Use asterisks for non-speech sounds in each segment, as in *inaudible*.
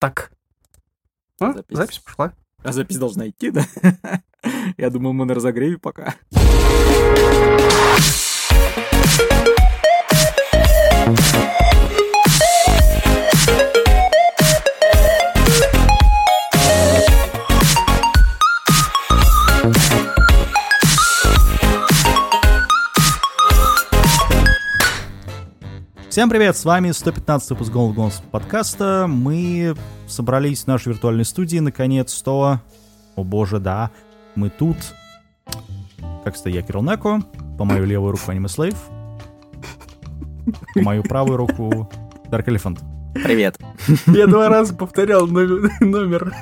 Так. А, Запись. запись пошла. А запись должна идти, да? *laughs* Я думал, мы на разогреве пока. Всем привет, с вами 115 выпуск Голд Гонс подкаста. Мы собрались в нашей виртуальной студии, наконец-то. О боже, да, мы тут. Как всегда, я Кирилл Неко, по мою левую руку Аниме Слейв, по мою правую руку Dark Elephant. Привет. Я два раза повторял номер. номер.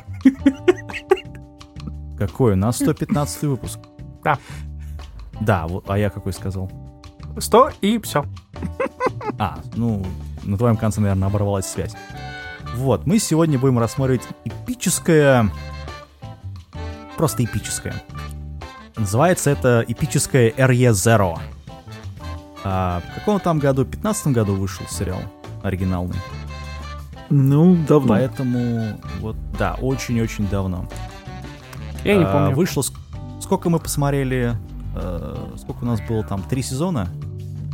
Какой? У нас 115 выпуск. Да. Да, вот, а я какой сказал? 100 и все. А, ну, на твоем конце, наверное, оборвалась связь. Вот, мы сегодня будем рассматривать эпическое... Просто эпическое. Называется это эпическое RE Zero. А, в каком там году? В 15 году вышел сериал оригинальный. Ну, давно. Поэтому, вот, да, очень-очень давно. Я не А, помню. Вышло... ск- Сколько мы посмотрели? э, Сколько у нас было там? Три сезона?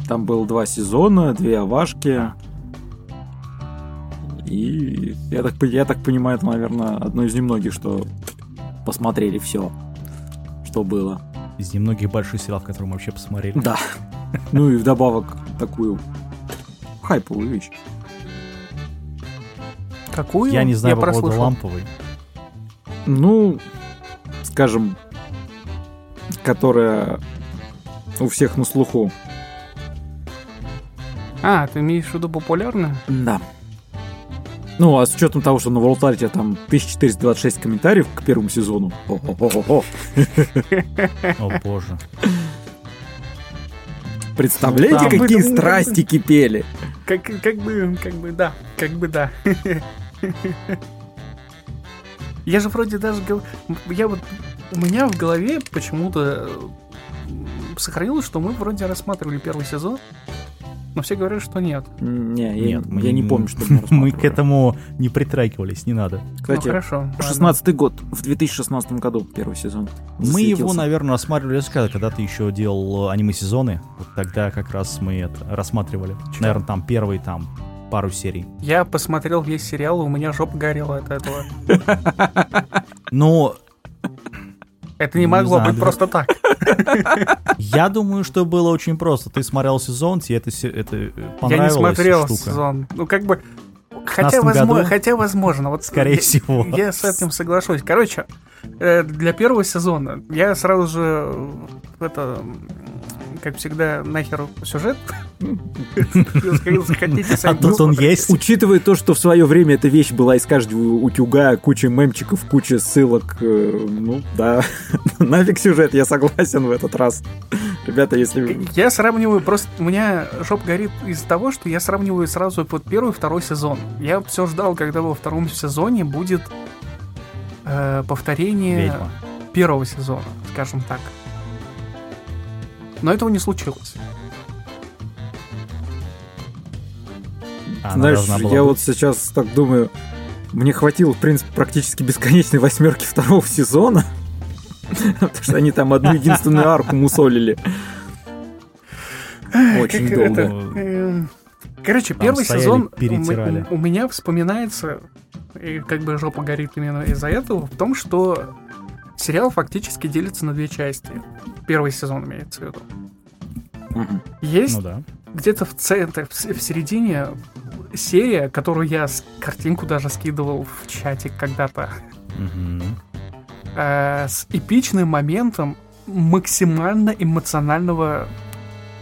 Там было два сезона, две овашки. И я так, я так понимаю, это, наверное, одно из немногих, что посмотрели все, что было. Из немногих больших сериалов, которые мы вообще посмотрели. Да. Ну и вдобавок такую хайповую вещь. Какую? Я не знаю по поводу прослушал. ламповой. Ну, скажем, которая у всех на слуху. А, ты имеешь в виду популярную? Да. Ну, а с учетом того, что на Волтарте там 1426 комментариев к первому сезону. О боже. Представляете, Ну, какие страсти кипели? Как, как бы, как бы, да, как бы, да. Я же вроде даже я вот у меня в голове почему-то сохранилось, что мы вроде рассматривали первый сезон, но все говорят, что нет. Не, я, Нет, мы я не помню, что мы *laughs* Мы к этому не притрагивались, не надо. ну Кстати, хорошо. ладно. 16 год, в 2016 году первый сезон. Мы его, наверное, рассматривали, когда, когда ты еще делал аниме-сезоны. Вот тогда как раз мы это рассматривали. Наверное, там первые там пару серий. Я посмотрел весь сериал, и у меня жопа горела от этого. *laughs* Но Это не Не могло знаю, быть просто так. *laughs* я думаю, что было очень просто. Ты смотрел сезон, тебе это, это э, Я не смотрел штука. сезон. Ну, как бы... Хотя 15 возможно, году? хотя возможно, вот Скорее я- всего. Я с этим соглашусь. Короче, э, для первого сезона я сразу же э, это, как всегда, нахер сюжет. А тут он есть. Учитывая то, что в свое время эта вещь была из каждого утюга, куча мемчиков, куча ссылок, э, ну да, *laughs* нафиг сюжет, я согласен в этот раз. Ребята, если... Я сравниваю просто... У меня жоп горит из-за того, что я сравниваю сразу под первый и второй сезон. Я все ждал, когда во втором сезоне будет э, повторение Ведьма. первого сезона, скажем так. Но этого не случилось. Она Знаешь, я быть. вот сейчас так думаю, мне хватило, в принципе, практически бесконечной восьмерки второго сезона, *laughs* потому что они там одну единственную арку мусолили. Очень долго. э, Короче, первый сезон у меня вспоминается, и как бы жопа горит именно из-за этого, в том, что сериал фактически делится на две части. Первый сезон имеется в виду. Есть Ну да. где-то в центре, в, в середине серия, которую я с картинку даже скидывал в чатик когда-то, э, с эпичным моментом максимально эмоционального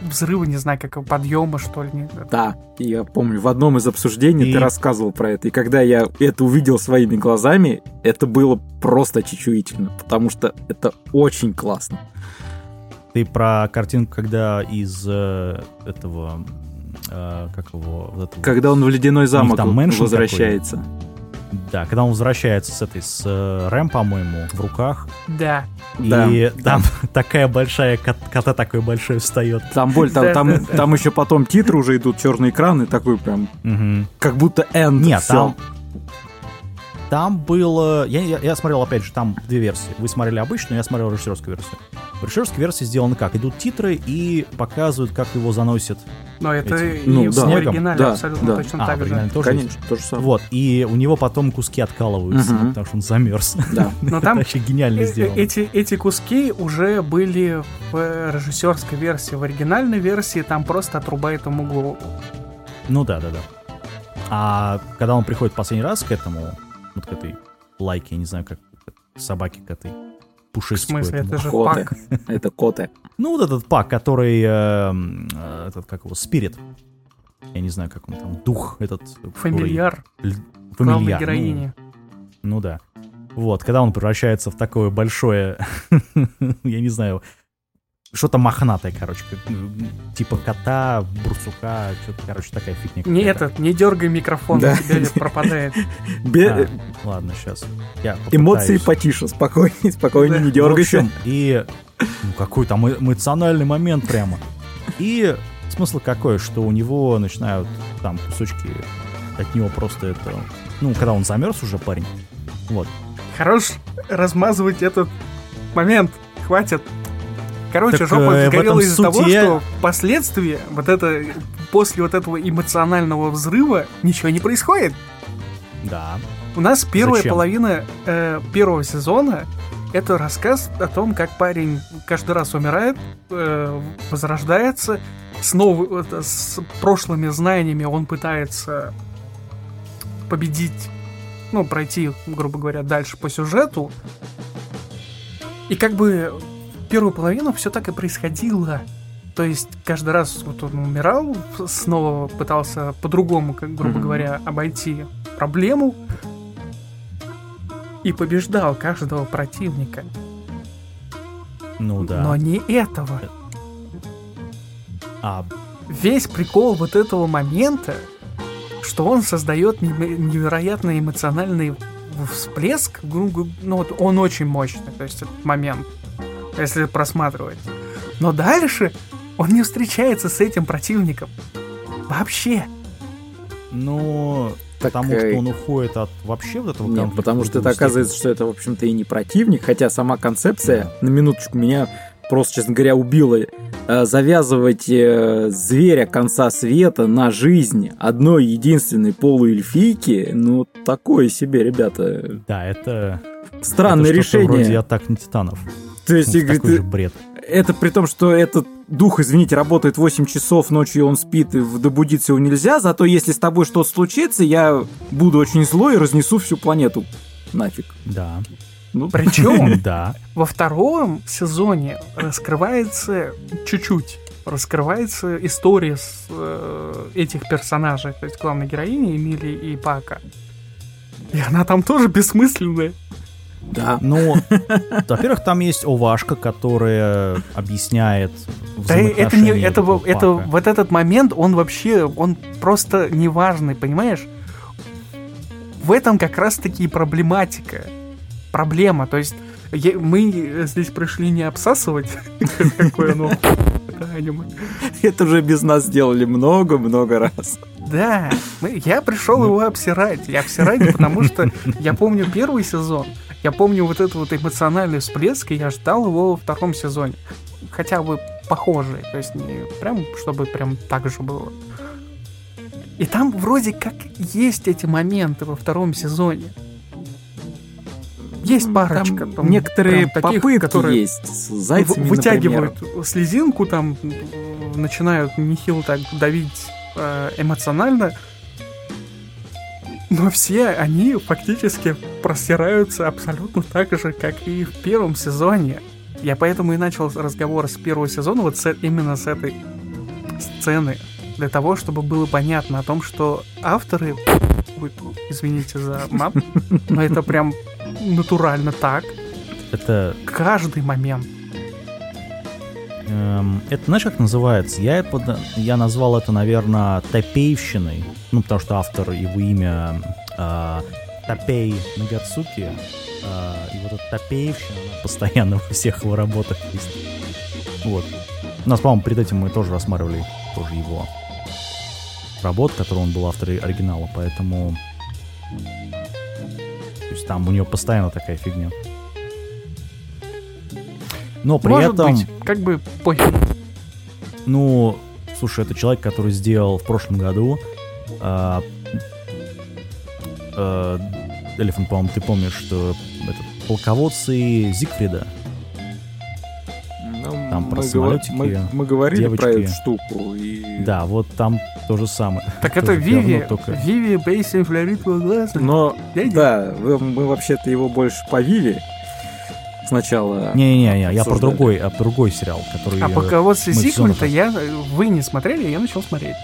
взрыва, не знаю, как подъема, что ли. Да, я помню, в одном из обсуждений И- ты рассказывал про это. И когда я это увидел своими глазами, это было просто чечуительно, потому что это очень классно. Ты про картинку, когда из э, этого... э, как его... вот этого- Когда он в ледяной замок там возвращается. Да, когда он возвращается с этой, с э, Рэм, по-моему, в руках, Да. Да. и там *laughs* такая большая, кот- кота такой большой встает. Там боль, там, Да, там, да, да. там еще потом титры уже идут, черный экран, и такой прям, Мгм. как будто end. Нет, всё. там... Там было... Я, я, я смотрел, опять же, там две версии. Вы смотрели обычную, я смотрел режиссерскую версию. В режиссерской версии сделано как? Идут титры и показывают, как его заносят. Но это Этим. и Ну, в да. оригинале Да, абсолютно да. точно А, так же. тоже есть? Конечно, то же самое. Вот, и у него потом куски откалываются, Мгм. потому что он замерз. Да. *laughs* Но Это там вообще гениально э- сделано. эти, эти куски уже были в режиссерской версии. В оригинальной версии там просто отрубает ему голову. Ну да, да, да. А когда он приходит последний раз к этому, вот к этой лайке, я не знаю, как собаке к этой В пушистику смысле, этому. это же Коты. пак. *laughs* Это коты. Ну, вот этот пак, который, э, э, этот, как его, спирит. Я не знаю, как он там, дух этот. который- Фамильяр главной Фамильяр. ну, героини. Ну да. Вот, когда он превращается в такое большое, *laughs* я не знаю, что-то мохнатое, короче, как, типа кота, бурсука, что-то, короче, такая фигня. Не этот, не дергай микрофон, Да. у тебя пропадает. *laughs* Бе- А, ладно, сейчас. Я Эмоции потише, спокойнее, спокойнее, Да. не В дергайся. общем, и ну, какой там эмоциональный момент прямо. И смысл какой, что у него начинают там кусочки от него просто это... Ну, когда он замерз уже, парень. Вот. Хорош размазывать этот момент. Хватит. Короче, Так, жопа э, сгорела из-за того, я- что впоследствии вот это после вот этого эмоционального взрыва ничего не происходит. Да. У нас первая Зачем? половина э, первого сезона это рассказ о том, как парень каждый раз умирает, э, возрождается, снова вот, с прошлыми знаниями он пытается победить, ну, пройти, грубо говоря, дальше по сюжету. И как бы первую половину все так и происходило. То есть каждый раз вот он умирал, снова пытался по-другому, как, грубо Мгм. говоря, обойти проблему и побеждал каждого противника. Ну да. Но не этого. А, Весь прикол вот этого момента, что он создает невероятно эмоциональный всплеск, гру- ну вот он очень мощный, то есть этот момент, если просматривать. Но дальше он не встречается с этим противником. Вообще. ну... Так, потому что он уходит от вообще вот этого Нет, конфликта потому что это другую оказывается, что это, в общем-то, и не противник, хотя сама концепция, на минуточку, меня просто, честно говоря, убила. Э, Завязывать э, зверя конца света на жизнь одной единственной полуэльфийки, ну, такое себе, ребята. степени. Да, это... Странное это что-то вроде решение. атак на титанов. То есть, Это Игорь, такой ты- же бред. это при том, что этот дух, извините, работает 8 часов, ночью он спит, и в- добудиться его нельзя, зато если с тобой что-то случится, я буду очень злой и разнесу всю планету. Нафиг. Да. Ну, Причем *laughs* Да. во втором сезоне раскрывается чуть-чуть. Раскрывается история с, э, этих персонажей, то есть главной героини Эмили и Пака. И она там тоже бессмысленная. Да. Ну, во-первых, там есть Овашка, которая объясняет Да это не, это, это вот этот момент, он вообще, он просто неважный, понимаешь? В этом как раз-таки и проблематика. Проблема, то есть е- мы здесь пришли не обсасывать, *laughs* какое оно аниме. Это уже без нас сделали много-много раз. Да, мы- я пришел его обсирать. Я обсирать, потому что я помню первый сезон, я помню вот этот вот эмоциональный всплеск, и я ждал его во втором сезоне. Хотя бы похожий, то есть не прям, чтобы прям так же было. И там вроде как есть эти моменты во втором сезоне. Есть парочка. Там там некоторые прям таких, попытки которые есть с зайцами, вы- вытягивают например. слезинку, там начинают нехило так давить э, эмоционально. Но все они фактически простираются абсолютно так же, как и в первом сезоне. Я поэтому и начал разговор с первого сезона вот с- именно с этой сцены. Для того, чтобы было понятно о том, что авторы... Ой, Извините за мат, но это прям натурально так. Это, Каждый момент. Эм, это знаешь, как называется? Я, под- я назвал это, наверное, топейщиной. Ну, потому что автор, его имя э, Топей Нагацуки. Э, и вот эта топеевщина, постоянно *laughs* во всех его работах есть. Вот. У нас, по-моему, перед этим мы тоже рассматривали тоже его работ, который он был автор оригинала, поэтому То есть там у нее постоянно такая фигня. Но при Может этом, быть, как бы пофиг. ну, слушай, это человек, который сделал в прошлом году а, э, Элефант, по-моему, ты помнишь, что этот полководцы Зигфрида. Ну, Там про мы, самолетики, мы, мы говорили про девочки. эту штуку. И... Да, вот там то же самое. *laughs* Так это Виви, только- Виви Бейсин флоритового глаза. Но, Дядя. да, мы вообще-то его больше по Виве сначала. Не-не-не, я про другой, а другой сериал, который... А э, полководцы Зигмунда я, вы не смотрели, я начал смотреть.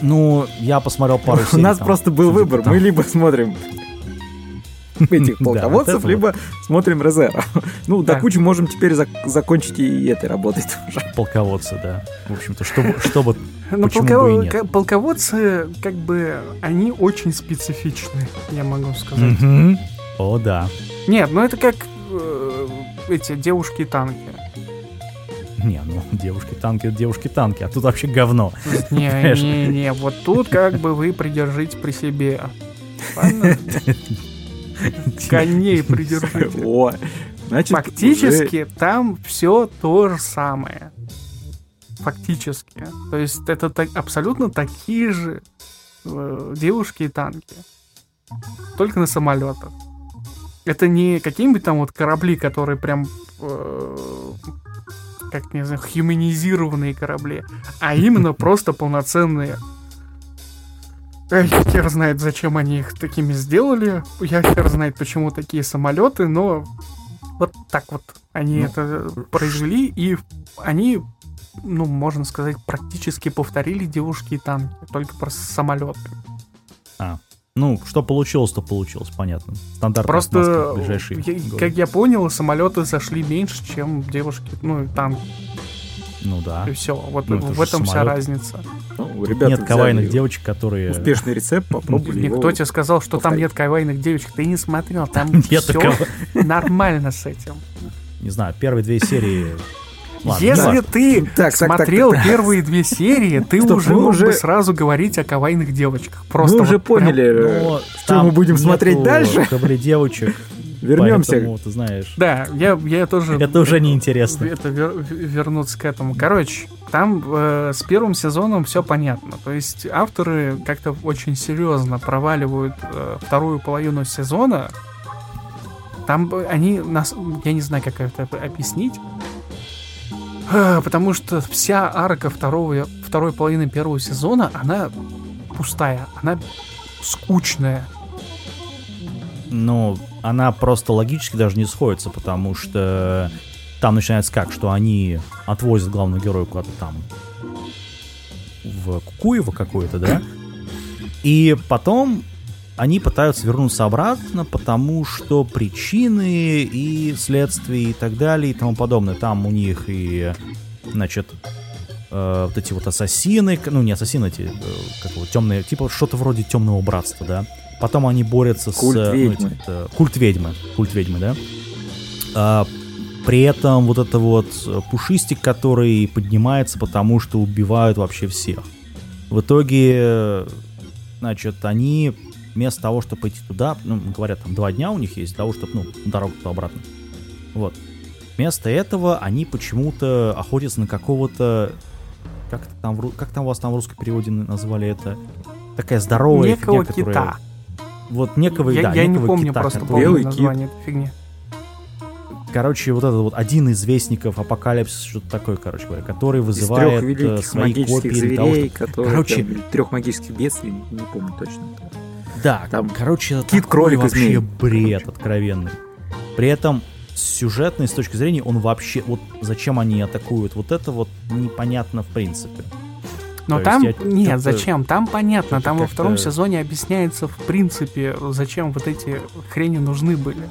Ну, я посмотрел пару *laughs* У серий. нас там, просто был выбор. тому- Мы либо смотрим *laughs* этих Да, полководцев, вот либо смотрим Резера. Ну, до Да. кучи можем теперь зак- закончить и этой работой тоже. *laughs* Полководцы, да. В общем-то, чтобы, чтобы... Но Почему полково- бы и нет? ка- полководцы, как бы, они очень специфичны, я могу сказать. О, да. Нет, ну это как э, эти девушки-танки. Не, ну, девушки-танки, девушки-танки, а тут вообще говно. Не-не-не, вот тут как бы вы придержите при себе. *laughs* Коней придержите. О, значит, Фактически там все то же самое. Фактически. То есть это так- абсолютно такие же э, девушки и танки. Только на самолетах. Это не какие-нибудь там вот корабли, которые прям э, как не знаю, хуманизированные корабли, а именно *laughs* просто полноценные. Эх, хер знает, зачем они их такими сделали. Я хер знает, почему такие самолеты, но вот так вот они Ну, это произвели, и они, ну, можно сказать, практически повторили девушки и танки, только про самолеты. Ну, что получилось, то получилось, понятно. Стандартная Просто, ближайшие я- годы. как я понял, самолеты зашли меньше, чем девушки, ну, танки, Ну да. и все. Вот Ну, это в этом вся самолет. разница. Ну, ребята Нет кавайных девочек, которые... Успешный рецепт, попробовали Никто тебе сказал, что там повторить. нет кавайных девочек. Ты не смотрел, там *laughs* все нормально с этим. Не знаю, первые две серии... Ладно, Если важно. ты Так, смотрел так, так. первые две серии, ты Стоп, уже мог уже- бы сразу говорить о кавайных девочках. Просто Мы уже вот прям- поняли, э, Но что там мы будем смотреть дальше. девочек, Вернемся. поэтому, ты знаешь, Да, я, я тоже... это уже неинтересно. Это вер- вернуться к этому. Короче, там э, с первым сезоном все понятно. То есть авторы как-то очень серьезно проваливают э, вторую половину сезона. Там бы они нас, я не знаю, как это объяснить. А, Потому что вся арка второго, второй половины первого сезона, она пустая, она скучная. Ну, она просто логически даже не сходится, потому что там начинается как, что они отвозят главного героя куда-то там в Кукуево какое-то, да? И потом они пытаются вернуться обратно, потому что причины и следствия и так далее и тому подобное. Там у них и, значит, э, вот эти вот ассасины, ну не ассасины, эти, э, как его, темные, типа что-то вроде темного братства, да. Потом они борются Культ с... ну, ведьмы. эти, э, культ ведьмы. Культ ведьмы, да. А, при этом вот это вот э, пушистик, который поднимается, потому что убивают вообще всех. В итоге, э, значит, они вместо того, чтобы пойти туда, ну, говорят, там два дня у них есть для того, чтобы, ну, дорогу туда обратно. Вот. Вместо этого они почему-то охотятся на какого-то... Как, там, как там у вас там в русском переводе назвали это? Такая здоровая Некого фигня, которая... кита. Вот некого, я да, я не некого помню кита, просто который- кит. название этой фигни. Короче, вот этот вот один из вестников апокалипсиса, что-то такое, короче говоря, который Из вызывает трех э, великих свои магических копии для того, зверей, чтобы... которые... Короче- трех магических бедствий, не помню точно. Да, Там короче, кит, кролик вообще змей. бред откровенный. При этом сюжетный с точки зрения, он вообще... Вот зачем они атакуют вот это вот непонятно в принципе. Но То там, я нет, зачем? Там понятно, там во втором сезоне объясняется в принципе, зачем вот эти хрени нужны были.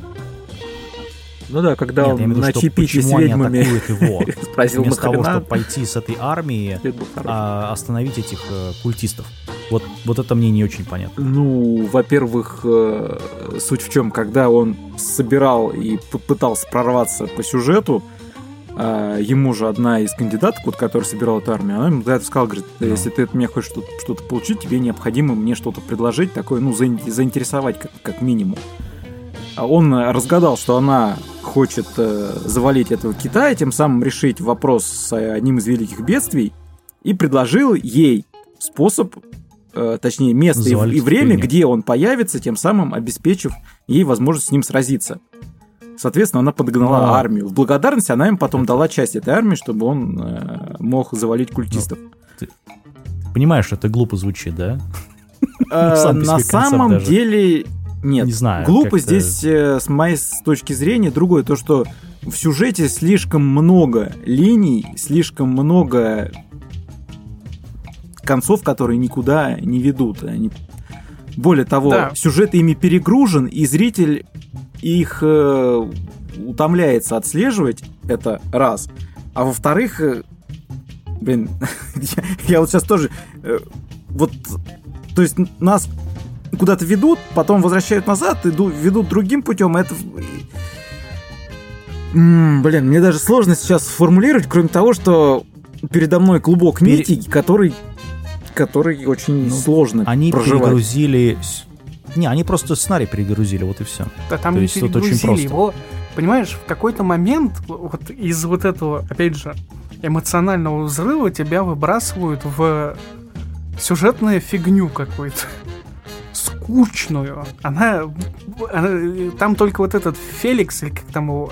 Ну да, когда Нет, он виду, на что чипите с ведьмами его. *laughs* спросил Вместо того, чтобы пойти с этой армии, *laughs* а, остановить этих э, культистов. Вот, вот это мне не очень понятно. Ну, во-первых, э, суть в чем, когда он собирал и пытался прорваться по сюжету, а, ему же одна из кандидаток, вот, которая собирала эту армию, она ему за это сказала, говорит, Ну. если ты от меня хочешь что-то, что-то получить, тебе необходимо мне что-то предложить, такое, ну, заин- заинтересовать как, как минимум. Он разгадал, что она хочет э, завалить этого кита и тем самым решить вопрос с одним из великих бедствий, и предложил ей способ, э, точнее место и, Завалить и время, в где он появится, тем самым обеспечив ей возможность с ним сразиться. Соответственно, она подогнала А. армию. В благодарность она им потом дала часть этой армии, чтобы он э, мог завалить культистов. Понимаешь, что это глупо звучит, да? Э, *laughs* на самом деле нет. Не знаю, Глупо здесь, э, с моей точки зрения, другое. То, что в сюжете слишком много линий, слишком много концов, которые никуда не ведут. Они... Более того, Да. сюжет ими перегружен, и зритель их э, утомляется отслеживать. Это раз. А во-вторых, э, блин, *laughs* я, я вот сейчас тоже... э, вот, то есть нас куда-то ведут, потом возвращают назад, иду, ведут другим путем. Это... М, блин, мне даже сложно сейчас сформулировать, кроме того, что передо мной клубок Пере- нитей, который, который очень Ну, сложно Они проживать. перегрузили... Не, они просто сценарий перегрузили, вот и все. Да там То есть тут очень просто. его. Понимаешь, в какой-то момент вот из вот этого, опять же, эмоционального взрыва тебя выбрасывают в сюжетную фигню какую-то. Скучную. Она, она- Там только вот этот Феликс, или как там его...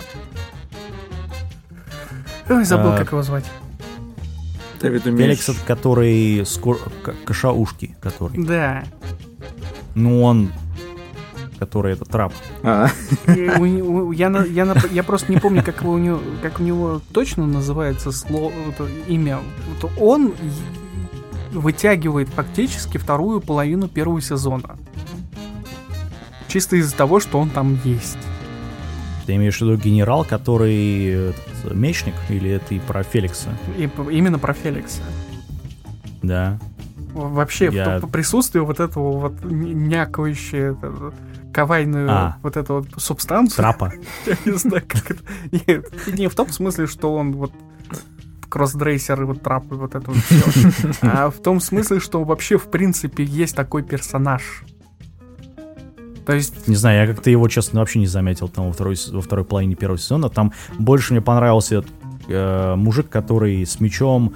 Ой, забыл, А, как его звать. Феликс, это который скор... кашаушки, который. Да. Ну, он... Который это трап. А, Я, я, я просто не помню, как, его у него, как у него точно называется слово, это имя. Вот он вытягивает фактически вторую половину первого сезона. Чисто из-за того, что он там есть. Ты имеешь в виду генерал, который этот, мечник, или это и про Феликса? И именно про Феликса. Да. Вообще, Я- в п- присутствие вот этого вот н- някающее, это, кавайную А. вот эту вот субстанцию. Трапа. *laughs* Я не знаю, как это. Нет, не в том смысле, что он вот кроссдрейсер и вот трап и вот это вот всё. *laughs* А в том смысле, что вообще в принципе есть такой персонаж. То есть, Не знаю, я как-то его, честно, вообще не заметил там во второй, во второй половине первого сезона. Там больше мне понравился э, мужик, который с мечом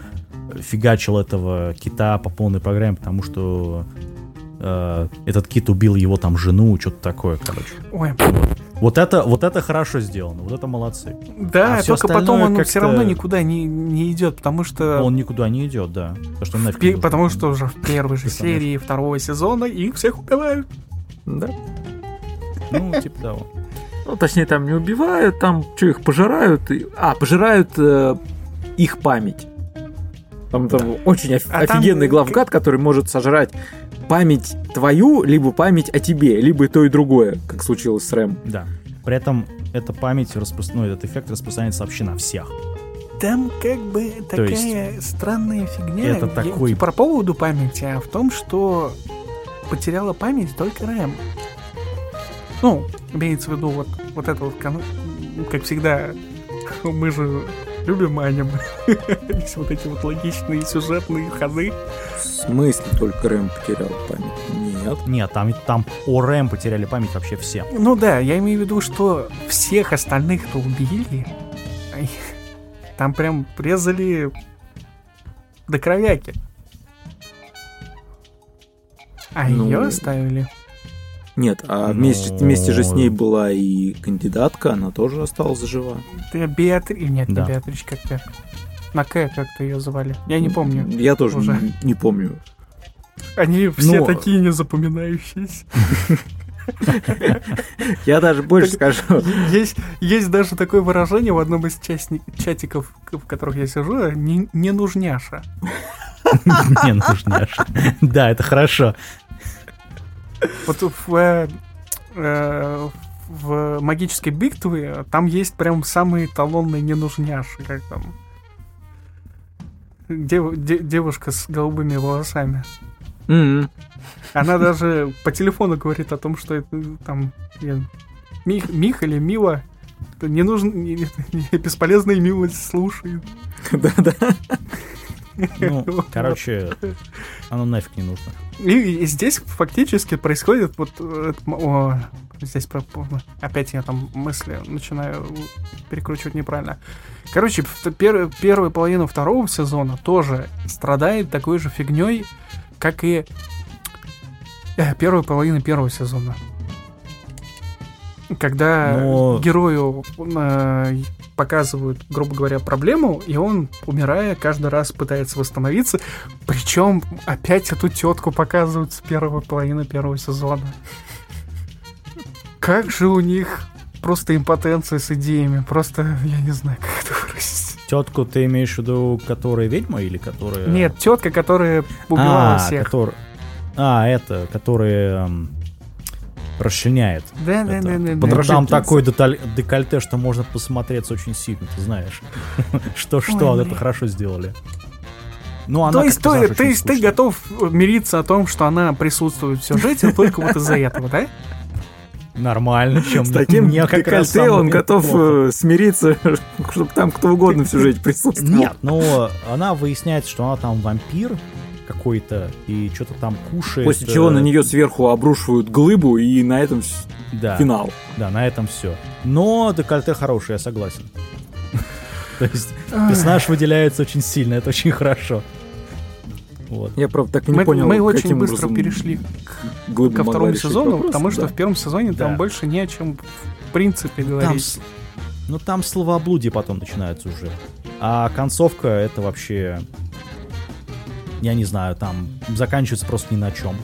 фигачил этого кита по полной программе, потому что э, этот кит убил его там жену, что-то такое, короче. ой, Вот это, вот это хорошо сделано, вот это молодцы. да, А только потом он все равно никуда не, не идет, потому что... Он никуда не идет, да. Потому что, не нужен. потому что уже в первой же серии второго сезона их всех убивают. Да. Ну, типа того. Ну, точнее, там не убивают, там что, их пожирают? А, пожирают э, их память. Там, там очень оф- А там, офигенный э, главгад, который может сожрать память твою, либо память о тебе, либо и то, и другое, как случилось с Рэм. Да. При этом эта память, распро- ну, этот эффект распространяется вообще на всех. Там как бы такая есть странная фигня. это такой- не про поводу памяти, а в том, что потеряла память только Рэм. Ну, имеется в виду вот, вот это вот, как всегда, *laughs* мы же любим аниме. *laughs* Есть вот эти вот логичные сюжетные ходы. В смысле только Рэм потерял память? Нет. Нет, там, там о Рэм потеряли память вообще все. Ну да, я имею в виду, что всех остальных-то убили. *laughs* Там прям резали до кровяки. А Ну, ее оставили. Нет, а Ну, вместе, вместе же с ней была и кандидатка, она тоже осталась жива. Ты Беатри... Нет, Да. не Беатрич, как-то. На К как-то ее звали. Я не помню. Я тоже Уже. не, не помню. Они все Ну, такие незапоминающиеся. *laughs* Я даже больше Так- скажу. Есть, есть даже такое выражение в одном из чатиков, в которых я сижу, не, не нужняша. *laughs* Не нужняш. Да, это хорошо. Вот в, э, э, в магической битве там есть прям самые эталонные ненужняши, как там. Дев- де- девушка с голубыми волосами. Она даже по телефону говорит о том, что это там я- Мих, Мих или Мила это не нужно, не- не- бесполезная милость слушает. *laughs* Да-да. Ну, *laughs* короче, оно нафиг не нужно. И, и здесь фактически происходит вот э, о, здесь про- опять я там мысли начинаю перекручивать неправильно. Короче, в пер- первая половина второго сезона тоже страдает такой же фигней, как и э, первая половина первого сезона. Когда Но- герою э, показывают, грубо говоря, проблему, и он, умирая, каждый раз пытается восстановиться. Причем опять эту тетку показывают с первой половины первого сезона. Как же у них просто импотенция с идеями. Просто, я не знаю, как это выразить. Тетку ты имеешь в виду, которая ведьма или которая... Нет, тетка, которая убивала а, всех. котор- А, это, которая эм, расчленяет. Да, да, Это. да, да, да. Ну, Там такой деталь- декольте, что можно посмотреться очень сильно, ты знаешь. *laughs* Что-что, это хорошо сделали. Ну, она То есть, то, знаешь, то есть ты готов мириться о том, что она присутствует в сюжете только вот из-за этого, да? Нормально, чем С таким мне как раз декольте он готов плохо. э, смириться, *laughs* чтобы там кто угодно в сюжете присутствовал. Нет, но она выясняется, что она там вампир какой-то и что-то там кушает. После чего э, на нее сверху обрушивают глыбу, и на этом да, финал. Да, на этом все. Но декольте хороший, я согласен. *laughs* То есть персонаж выделяется очень сильно, это очень хорошо. Вот. Я, правда, так и не Мы, понял, мы очень быстро образом перешли глыбу ко второму сезону, вопрос, потому что да. в первом сезоне там Да. больше не о чем в принципе Там, говорить. с- ну там словоблудие потом начинается уже. А концовка это вообще... Я не знаю, там заканчивается просто ни на чем.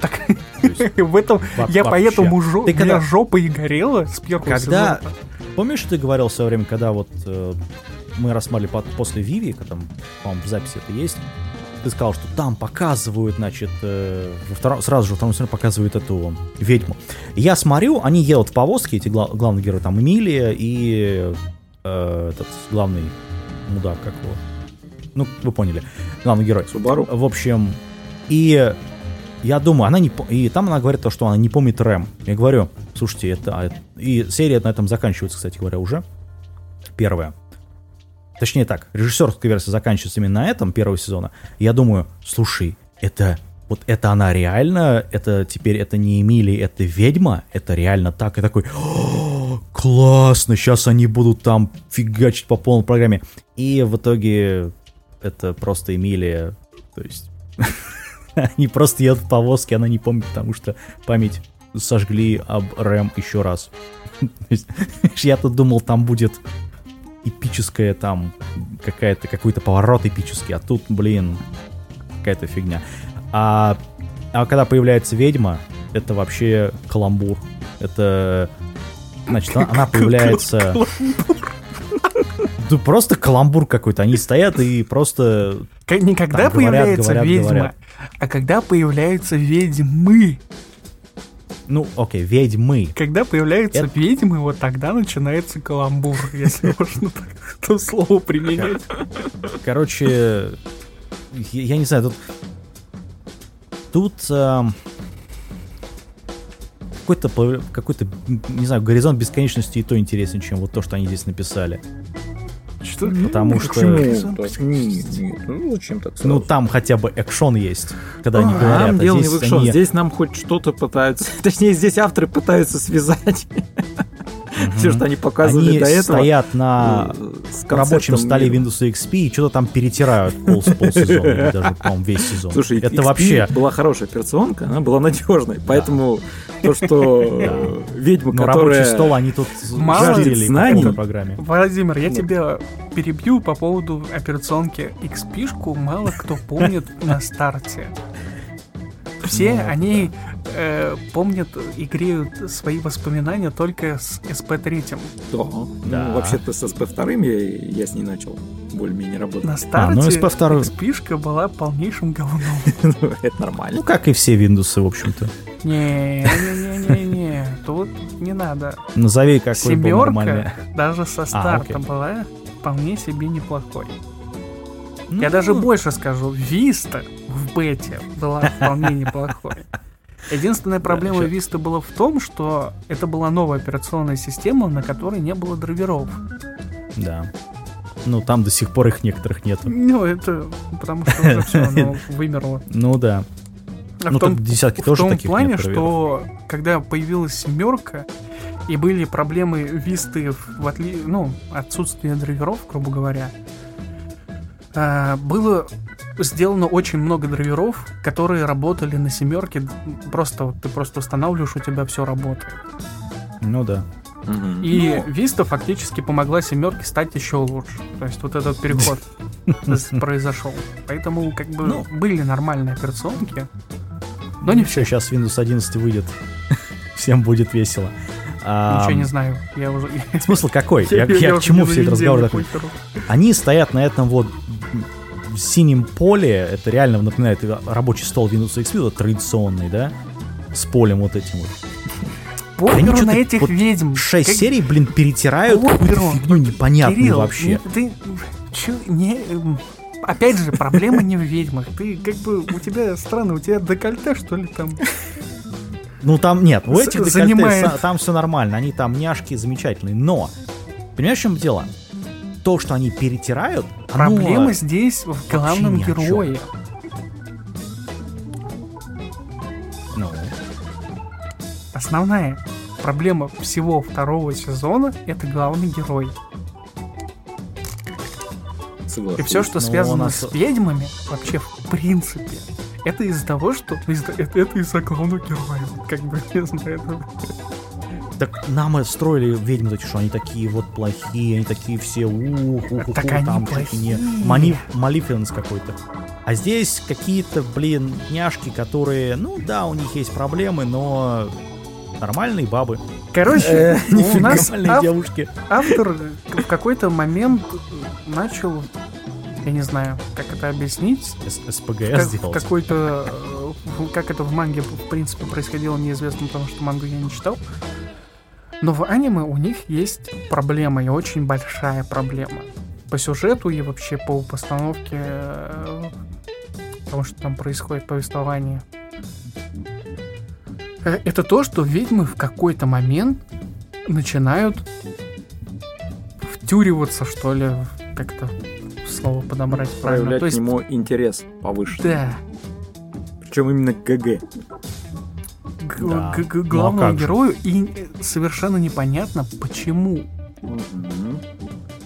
Так, есть, *laughs* в этом я поэтому жо- Ты когда- жопа и горела с первого Когда- сезона. Помнишь, ты говорил в свое время, когда вот э, мы рассматривали под- после Виви, когда там, по-моему, в записи это есть, ты сказал, что там показывают, значит, э, во втором- сразу же во втором сезоне показывают эту ведьму. Я смотрю, они едут в повозке, эти гла- главные герои, там Эмилия и э, этот главный мудак, как его? Ну, вы поняли, главный герой. Субару. В общем, и я думаю, она не... И там она говорит то, что она не помнит Рэм. Я говорю, слушайте, это... а, И серия на этом заканчивается, кстати говоря, уже. Первая. Точнее так, режиссерская версия заканчивается именно на этом, первого сезона. Я думаю, слушай, это... Вот это она реально, это теперь это не Эмили, это ведьма, это реально так. И такой, «О, классно, сейчас они будут там фигачить по полной программе. И в итоге это просто Эмилия, то есть *laughs* они просто едут в повозке, она не помнит, потому что память сожгли об Рэм еще раз. *laughs* Есть, Я-то думал, там будет эпическая там какая-то какой-то поворот эпический, а тут, блин, какая-то фигня. А, а когда появляется ведьма, это вообще каламбур. Это значит, она, *laughs* она появляется. Да просто каламбур какой-то. Они стоят и просто Не когда Там говорят, появляется говорят, ведьма, говорят. а когда появляются ведьмы. Ну, окей, ведьмы. Когда появляются Это- ведьмы, вот тогда начинается каламбур, *laughs* если можно так это слово применять. Короче, я, не знаю, тут... Тут... эм, какой-то, какой-то, не знаю, горизонт бесконечности и то интереснее, чем вот то, что они здесь написали. Что? Потому Ну, что- почему? Так, нет, нет, ну зачем так Ну, сразу? там хотя бы экшон есть, когда они А, говорят. Там а дело не здесь в экшон. они- Здесь нам хоть что-то пытаются... *laughs* Точнее, здесь авторы пытаются связать. Все, что они показывали Они до этого. стоят на с рабочем столе. Windows XP и что-то там перетирают пол, полсезона, или *laughs* даже, по-моему, весь сезон. Слушай, это XP вообще... была хорошая операционка, она была надежной, поэтому то, что *laughs* ведьма, Ну, рабочий которая... стол они тут ждали по программе. Владимир, я Ну. тебя перебью по поводу операционки XP-шку. Мало кто помнит на старте. Все Ну, они э, помнят и греют свои воспоминания только с SP3. Да. Да. Ну, вообще-то с SP2 я, я с ней начал более-менее работать. На старте ну, SP2 XP-шка была полнейшим говном. *laughs* Ну, Это нормально. Ну, как и все Windows, в общем-то. Не-не-не-не-не, тут не надо. Назови какой был нормальный. Семерка даже со А, старта окей. была вполне себе неплохой. Ну, Я даже больше скажу, Виста в бете была вполне неплохой. Единственная проблема Виста была в том, что это была новая операционная система, на которой не было драйверов. Да. Ну, там до сих пор их некоторых нету. Ну, это потому что уже все, оно *laughs* вымерло. Ну да. А Ну, в том, десятки в тоже том таких плане, нет, что когда появилась семерка и были проблемы висты в отли... ну, отсутствие драйверов, грубо говоря, а, было сделано очень много драйверов, которые работали на семерке. Просто вот ты просто устанавливаешь, у тебя все работает. Ну да. Мгм. И Виста фактически помогла семерке стать еще лучше. То есть вот этот переход *laughs* произошел. Поэтому как бы Ну. были нормальные операционки. Но не все. Сейчас Windows 11 выйдет. *laughs* Всем будет весело. А, Ничего не знаю. Я уже... Смысл какой? *laughs* Я, я к чему все этот заведен разговор на такой? пультеру. Они стоят на этом вот синем поле, это реально напоминает рабочий стол Windows XP, вот традиционный, да, с полем вот этим вот. Они Похеру что-то на этих вот ведьм. Шесть Как- серий, блин, перетирают какую-то фигню непонятную Кирилл, вообще. ну ты... чё, не... эм, Опять же, проблема не в ведьмах. Ты как бы... У тебя странно, у тебя декольте, что ли, там? Ну там нет, у этих декольте там все нормально, они там няшки замечательные, но понимаешь, в чем дело? То, что они перетирают, оно- Проблема здесь в главном герое. Ну, Основная проблема всего второго сезона — это главный герой. Согласен. И все, что связано нас- с ведьмами, вообще в принципе, это из-за того, что это, это из-за главного героя. Как бы, не знаю. это- Так нам строили ведьмы эти, что они такие вот плохие, они такие все ух, ух, ух, Так ух, они там плохие. маниф, малифенс какой-то. А здесь какие-то, блин, няшки, которые, ну да, у них есть проблемы, но нормальные бабы, Короче, Э, *laughs* у нас *laughs* нормальные ав- девушки. автор в какой-то момент начал, я не знаю, как это объяснить, С- как- СПГС в сделать. какой-то, э, как это в манге в принципе происходило, неизвестно, потому что мангу я не читал. Но в аниме у них есть проблема, и очень большая проблема. По сюжету и вообще по постановке э, того, что там происходит, повествование. Э, Это то, что ведьмы в какой-то момент начинают втюриваться, что ли, как это слово подобрать правильно. проявлять То есть, к нему интерес повыше. да, Причем именно к ГГ. г- Да. г- г- Ну, а главному как же? герою, и совершенно непонятно, почему.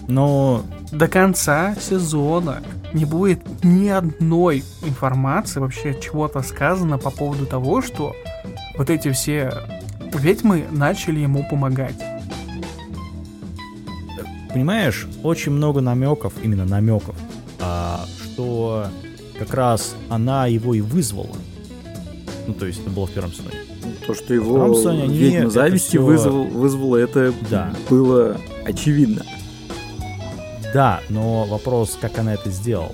Но до конца сезона не будет ни одной информации, вообще чего-то сказано по поводу того, что вот эти все ведьмы начали ему помогать. понимаешь, очень много намеков, именно намеков, а, что как раз она его и вызвала. Ну, то есть это было в первом сезоне. То, что его они ведьма зависти всё- вызвал, вызвало, это Да. было очевидно. Да, но вопрос, как она это сделала.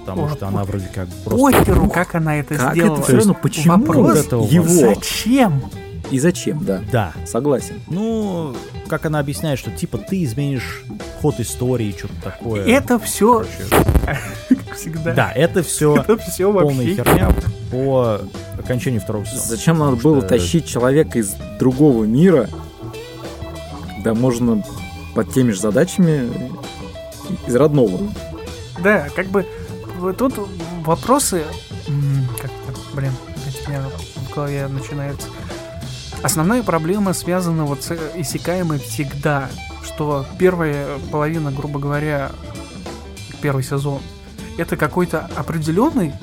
Потому О, что она вроде как просто... Похеру, как она это Как сделала. это все равно? Почему Вопрос вот это у вас? его? Зачем? И зачем, да. Да. Согласен. Ну, как она объясняет, что типа ты изменишь ход истории, что-то такое. Это все, как *laughs* всегда. Да, это все *laughs* Это все полная херня по окончанию второго сезона. Зачем надо было что- тащить человека из другого мира, когда можно под теми же задачами из родного? Да, как бы тут вопросы, м, как то блин, у меня в голове начинается. Основная проблема связана вот с иссякаемой всегда, что первая половина, грубо говоря, первый сезон, это какой-то определенный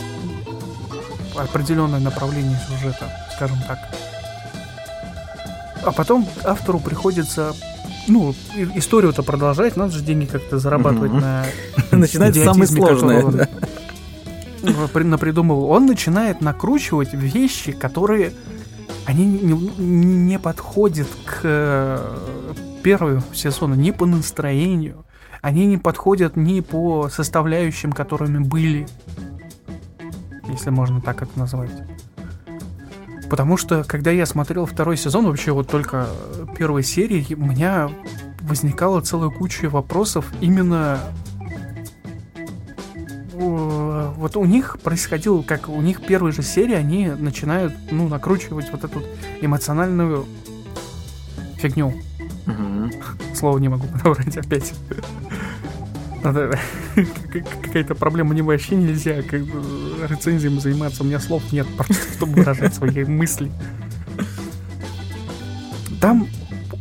определенное направление сюжета, скажем так. А потом автору приходится ну, историю-то продолжать, надо же деньги как-то зарабатывать Мгм. на Начинается самое сложное. да. напридумывал. Он начинает накручивать вещи, которые они не, не подходят к э, первому сезону ни по настроению, они не подходят ни по составляющим, которыми были, если можно так это назвать. Потому что, когда я смотрел второй сезон, вообще вот только первой серии, у меня возникала целая куча вопросов именно вот у них происходило, как у них первой же серии, они начинают, ну, накручивать вот эту эмоциональную фигню. Мгм. Слово не могу подобрать опять. Надо- Какая-то проблема, мне вообще нельзя как бы, рецензиями заниматься, у меня слов нет, просто чтобы выражать свои мысли.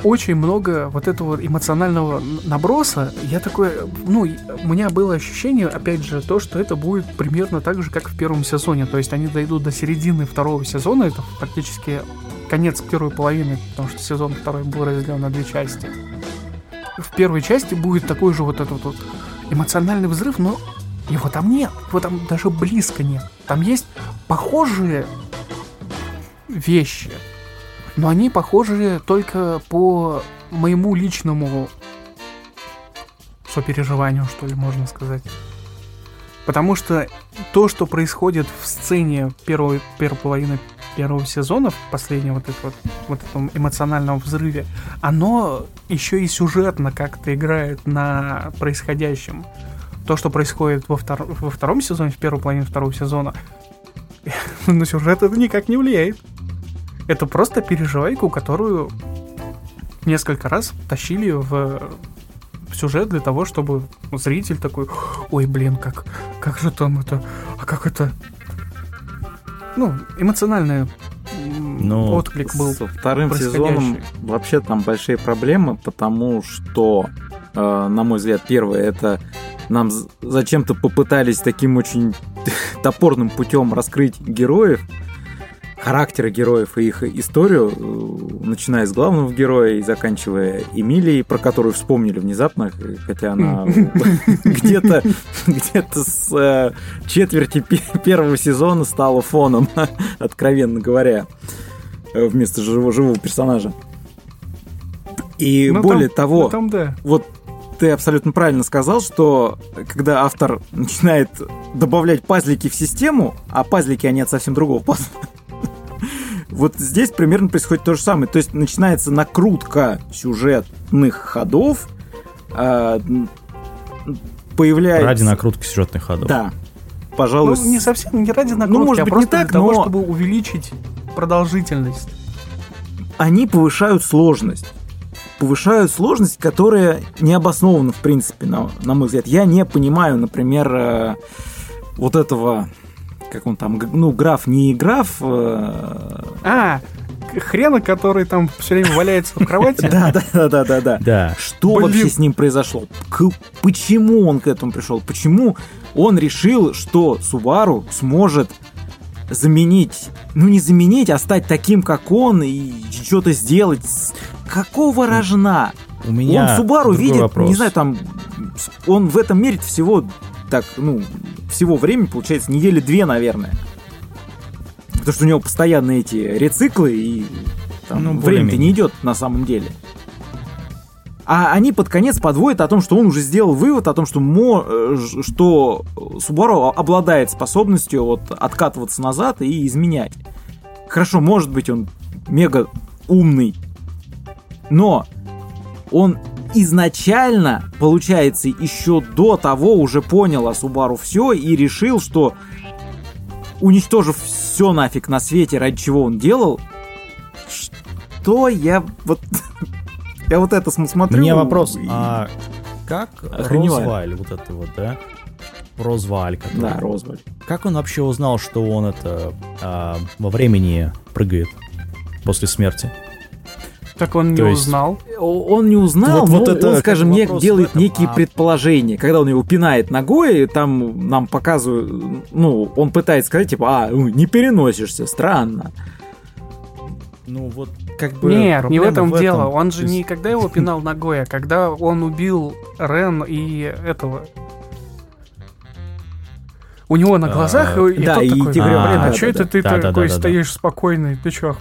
Очень много вот этого эмоционального наброса. Я такой, ну, у меня было ощущение, опять же, то, что это будет примерно так же, как в первом сезоне. То есть они дойдут до середины второго сезона, это практически конец первой половины, потому что сезон второй был разделен на две части. В первой части будет такой же вот этот вот эмоциональный взрыв, но его там нет, его там даже близко нет. Там есть похожие вещи, но они похожи только по моему личному сопереживанию, что ли, можно сказать. Потому что то, что происходит в сцене первой, первой половины первого сезона, последнего вот, этого, вот этом эмоциональном взрыве, оно еще и сюжетно как-то играет на происходящем. То, что происходит во, втор- во втором сезоне, в первой половине второго сезона, *laughs* на сюжет это никак не влияет. Это просто переживайку, которую несколько раз тащили в, сюжет для того, чтобы зритель такой, ой, блин, как, как же там это, а как это... Ну, эмоциональный м, Ну, отклик был. Со вторым сезоном вообще там большие проблемы, потому что, э, на мой взгляд, первое, это нам зачем-то попытались таким очень *laughs* топорным путем раскрыть героев, характеры героев и их историю, э, начиная с главного героя и заканчивая Эмилией, про которую вспомнили внезапно, э, хотя она *laughs* где-то где-то с э, четверти пе- первого сезона стала фоном, *laughs* откровенно говоря, вместо живого, живого персонажа. И Ну, более там- того, ну, там да. вот ты абсолютно правильно сказал, что когда автор *laughs* начинает добавлять пазлики в систему, а пазлики они от совсем другого пазла, вот здесь примерно происходит то же самое. То есть начинается накрутка сюжетных ходов, а, появляется... Ради накрутки сюжетных ходов. Да. Пожалуй, Ну, не совсем, не ради накрутки, может а быть, просто не так, для того, но- чтобы увеличить продолжительность. они повышают сложность. Повышают сложность, которая не обоснована, в принципе, на, на мой взгляд. Я не понимаю, например, э, вот этого, как он там, ну, граф, не граф, э, А, хрена, который там все время валяется в кровати. *laughs* да, да, да, да, да, да. Да. Что вообще с ним произошло? Почему он к этому пришел? Почему он решил, что Субару сможет заменить, ну не заменить, а стать таким, как он, и что-то сделать? Какого рожна? У меня он Субару видит, вопрос. не знаю, там, он в этом мире всего, так, ну, всего времени, получается, недели две, наверное. Потому что у него постоянно эти рециклы, и там, Ну, время-то не идет на самом деле. А они под конец подводят о том, что он уже сделал вывод о том, что, мо, э, что Субару обладает способностью вот, откатываться назад и изменять. Хорошо, может быть, он мега умный, но он изначально, получается, еще до того уже понял о Субару все и решил, что уничтожив все нафиг на свете, ради чего он делал, что я вот... *laughs* Я вот это см- смотрю... Мне вопрос, и- а как Охреневаю. Розваль, вот это вот, да? Розваль, который... Да, Розваль. Как он вообще узнал, что он это а, во времени прыгает после смерти? Так он не То есть- узнал. Он не узнал, Вот- но вот это он, скажем, не делает этом, некие а- предположения. Когда он его пинает ногой, там нам показывают, ну, он пытается сказать, типа, а, ну, не переносишься, странно. Ну вот, Как бы... Нет, не в этом в этом. дело. Он же есть- не когда его пинал ногой, а когда он убил Рен и этого. У него на А, глазах, и, и да, тот и такой, блин, а да, что да, это да. ты такой да, да, да. стоишь спокойный? Ты чё?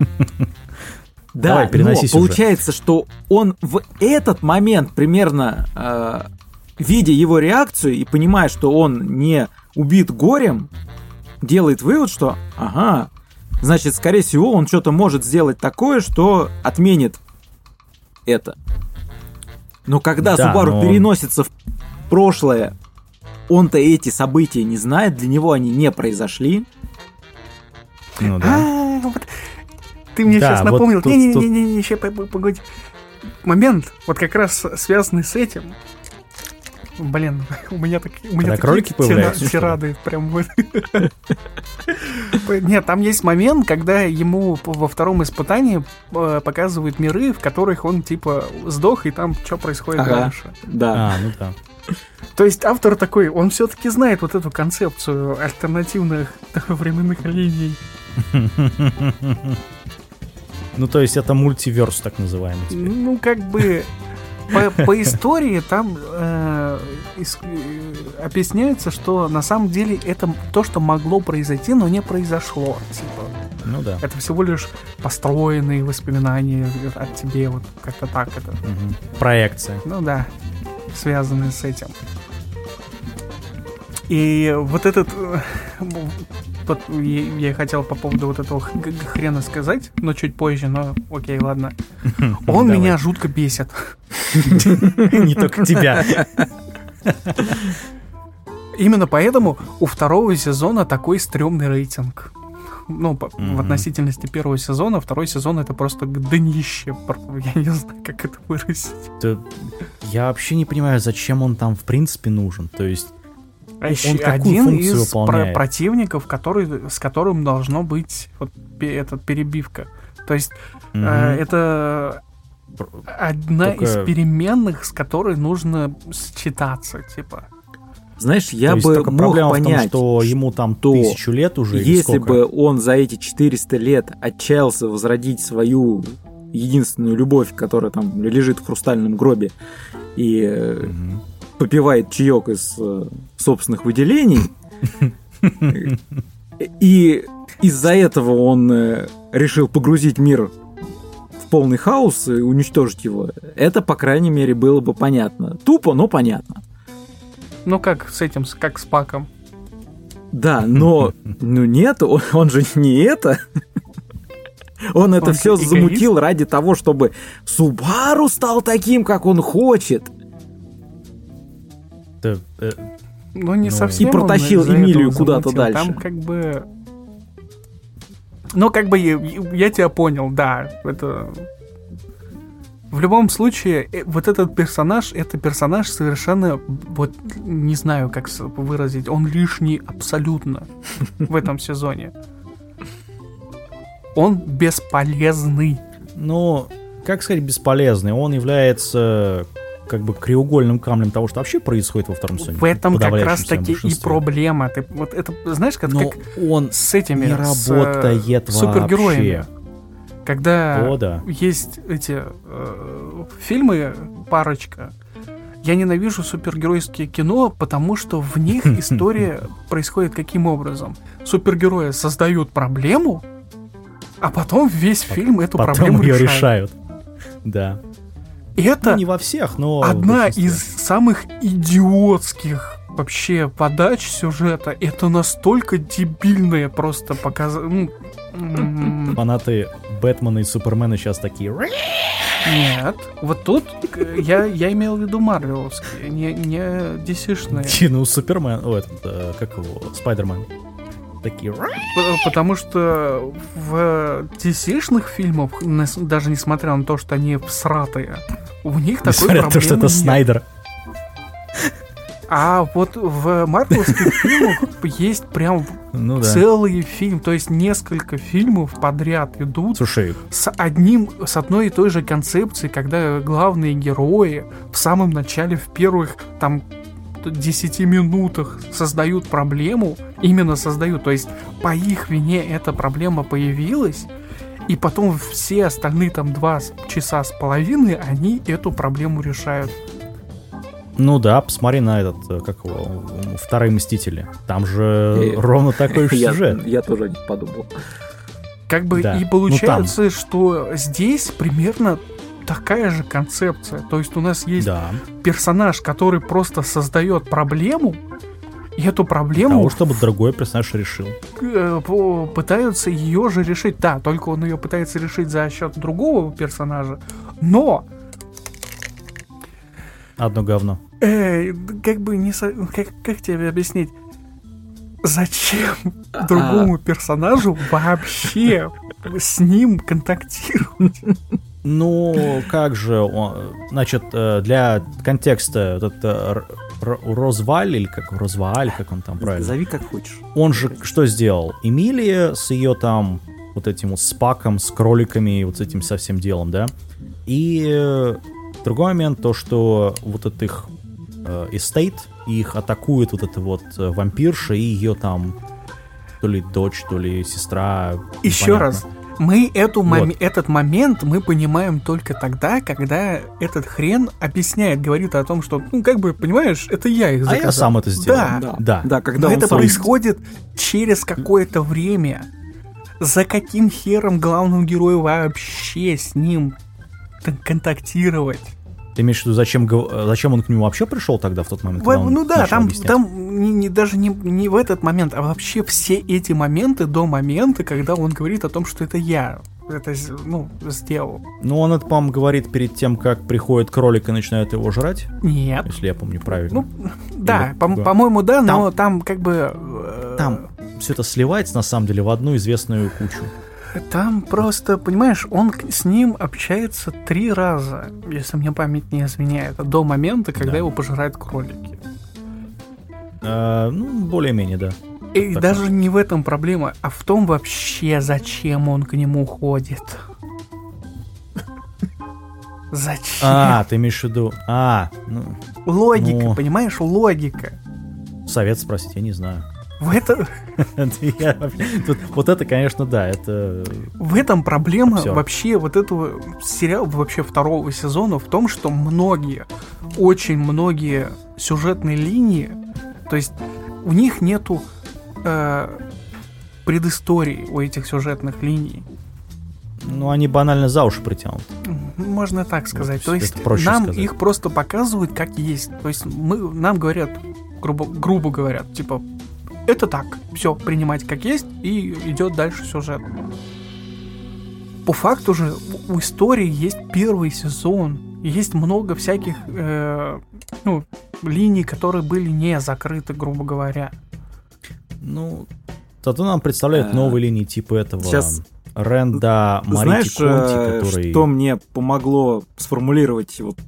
*laughs* Да, Давай, переноси но сюжет. получается, что он в этот момент примерно, э, видя его реакцию и понимая, что он не убит горем, делает вывод, что, ага, значит, скорее всего, он что-то может сделать такое, что отменит это. Но когда Да, Субару но- переносится в прошлое, он-то эти события не знает, для него они не произошли. ну да. А, вот Ты мне Да, сейчас вот напомнил. Не-не-не, сейчас погоди. момент, вот как раз связанный с этим. Блин, *laughs* у меня, так, у меня Когда такие кролики тира- тирады прям вот. *laughs* Нет, там есть момент, когда ему во втором испытании э, показывают миры, в которых он типа сдох, и там что происходит Ага. дальше. Да. А, ну да. То есть автор такой, он все-таки знает вот эту концепцию альтернативных *laughs* временных линий. Ну, то есть это мультиверс, так называемый. теперь. Ну, как бы по, по истории там э, ис- э, объясняется, что на самом деле это то, что могло произойти, но не произошло. Типа, Ну да. это всего лишь построенные воспоминания от тебе, вот как-то так это. Мгм. Проекция. Ну да, связанные с этим. И вот этот... Вот я, хотел по поводу вот этого хрена сказать, но чуть позже, но окей, ладно. *laughs* Он Давай. меня жутко бесит. *laughs* Не только тебя. *laughs* Именно поэтому у второго сезона такой стрёмный рейтинг. Ну, в относительности первого сезона, второй сезон это просто днище. Я не знаю, как это выразить. Да, Я вообще не понимаю, зачем он там в принципе нужен. То есть, А Он еще какую один из про- противников, который, с которым должно быть вот этот перебивка. То есть э, мгм. это одна Только- из переменных, с которой нужно считаться, типа. Знаешь, То я есть бы мог проблема в понять, том, что ему там что тысячу лет уже. если бы он за эти 400 лет отчаялся возродить свою единственную любовь, которая там лежит в хрустальном гробе, и э, Мгм. Попивает чаек из э, собственных выделений, *laughs* и из-за этого он э, решил погрузить мир в полный хаос и уничтожить его, это, по крайней мере, было бы понятно. Тупо, но понятно. Ну как с этим, как с Паком. Да, но ну нет, он, он же не это. Он это Он все эгоист? замутил ради того, чтобы Субару стал таким, как он хочет. Да, э, Ну, не Ну, совсем. и протащил Эмилию куда-то замутил. дальше. Там как бы... Ну, как бы я, я тебя понял, да. Это... В любом случае, э, вот этот персонаж, это персонаж совершенно, вот, не знаю, как выразить, он лишний абсолютно в этом сезоне. Он бесполезный. Ну, как сказать, бесполезный. Он является как бы краеугольным камнем того, что вообще происходит во втором сезоне. В этом как раз таки и проблема. Ты, вот это, знаешь, как, Но как он с этими не с, э, работает супергероями. вообще. Когда О, да. есть эти э, фильмы, парочка, я ненавижу супергеройские кино, потому что в них *laughs* история происходит каким образом? Супергерои создают проблему, а потом весь фильм эту Потом проблему ее решает. решают. Да. Это Ну, не во всех, но... одна из самых идиотских вообще подач сюжета. Это настолько дебильное просто показано. Фанаты Бэтмена и Супермена сейчас такие... Нет, вот тут э, я, я имел в виду Марвеловские, не, не DC-шные. Ну, Супермен, о, этот, э, как его, Спайдермен. Такие... Потому что в DC-шных фильмах, даже несмотря на то, что они всратые, у них такой Несмотря на то, что проблемы это нет. Снайдер. А вот в марвеловских *laughs* фильмах есть прям Ну да. целый фильм, то есть несколько фильмов подряд идут Слушай, с одним, с одной и той же концепцией, когда главные герои в самом начале, в первых там 10 минутах создают проблему, именно создают, то есть по их вине эта проблема появилась, и потом все остальные там два часа с половиной они эту проблему решают. ну да, посмотри на этот, э, как его, Вторые Мстители. Там же Э, *laughs* ровно такой же *laughs* Я, сюжет. *laughs* я тоже о них подумал. Как бы Да. и Ну, получается, что здесь примерно такая же концепция. То есть у нас есть Да. персонаж, который просто создает проблему, и эту проблему Того, чтобы другой персонаж решил. э, пытаются ее же решить. Да, только он ее пытается решить за счет другого персонажа. Но, Одно говно. э, как бы не... со- Как, как тебе объяснить? Зачем другому персонажу вообще с ним контактировать? *laughs* Ну, как же, он, значит, э, для контекста, вот это Р- Розваль, или как Розваль, как он там правильно? Зови как хочешь. Он же что сделал? Эмилия с ее там вот этим вот спаком, с кроликами, вот с этим совсем делом, да? И э, другой момент, то, что вот этот их э, estate, их атакует вот эта вот э, вампирша и ее там то ли дочь, то ли сестра. Еще непонятно. раз, мы эту Вот. моме- этот момент мы понимаем только тогда, когда этот хрен объясняет, говорит о том, что, ну, как бы, понимаешь, это я их А заказал. я сам это сделал. Да. Да, Да. да, когда Но это сам- происходит через какое-то время. За каким хером главному герою вообще с ним контактировать? Ты имеешь в виду, зачем, э, зачем он к нему вообще пришел тогда в тот момент? Когда он ну да, там, объяснять? там не, не- даже не, не в этот момент, а вообще все эти моменты до момента, когда он говорит о том, что это я это ну, сделал. Ну, он это, по-моему, говорит перед тем, как приходит кролик и начинает его жрать, Нет. если я помню правильно. Ну, да, Или- по- да. по-моему, да, но там как бы... э, там все это сливается, на самом деле, в одну известную кучу. Там просто, понимаешь, он с ним общается три раза, если мне память не изменяет, до момента, когда Да. его пожирают кролики. Э, ну, более-менее, да. И Так даже не в этом проблема, а в том вообще, зачем он к нему ходит. Зачем? А, ты имеешь в виду... А, ну, Логика, ну. понимаешь, логика. совет спросить, я не знаю. В, это, *laughs* Я вообще- тут- Вот это, конечно, да, это... в этом проблема Всё. вообще вот этого сериала, вообще второго сезона в том, что многие, очень многие сюжетные линии, то есть у них нету э, предыстории у этих сюжетных линий. Ну, они банально за уши притянут. Можно так сказать. Вот, То есть проще нам сказать. их просто показывают как есть. То есть мы, нам говорят, грубо, грубо говорят, типа, это так, все, принимать как есть, и идет дальше сюжет. По факту же у- истории есть первый сезон, есть много всяких э, ну, линий, которые были не закрыты, грубо говоря. Ну, зато нам представляют А, новые линии типа этого сейчас- Ренда Марити Знаешь, Конти, э, который... что мне помогло сформулировать вот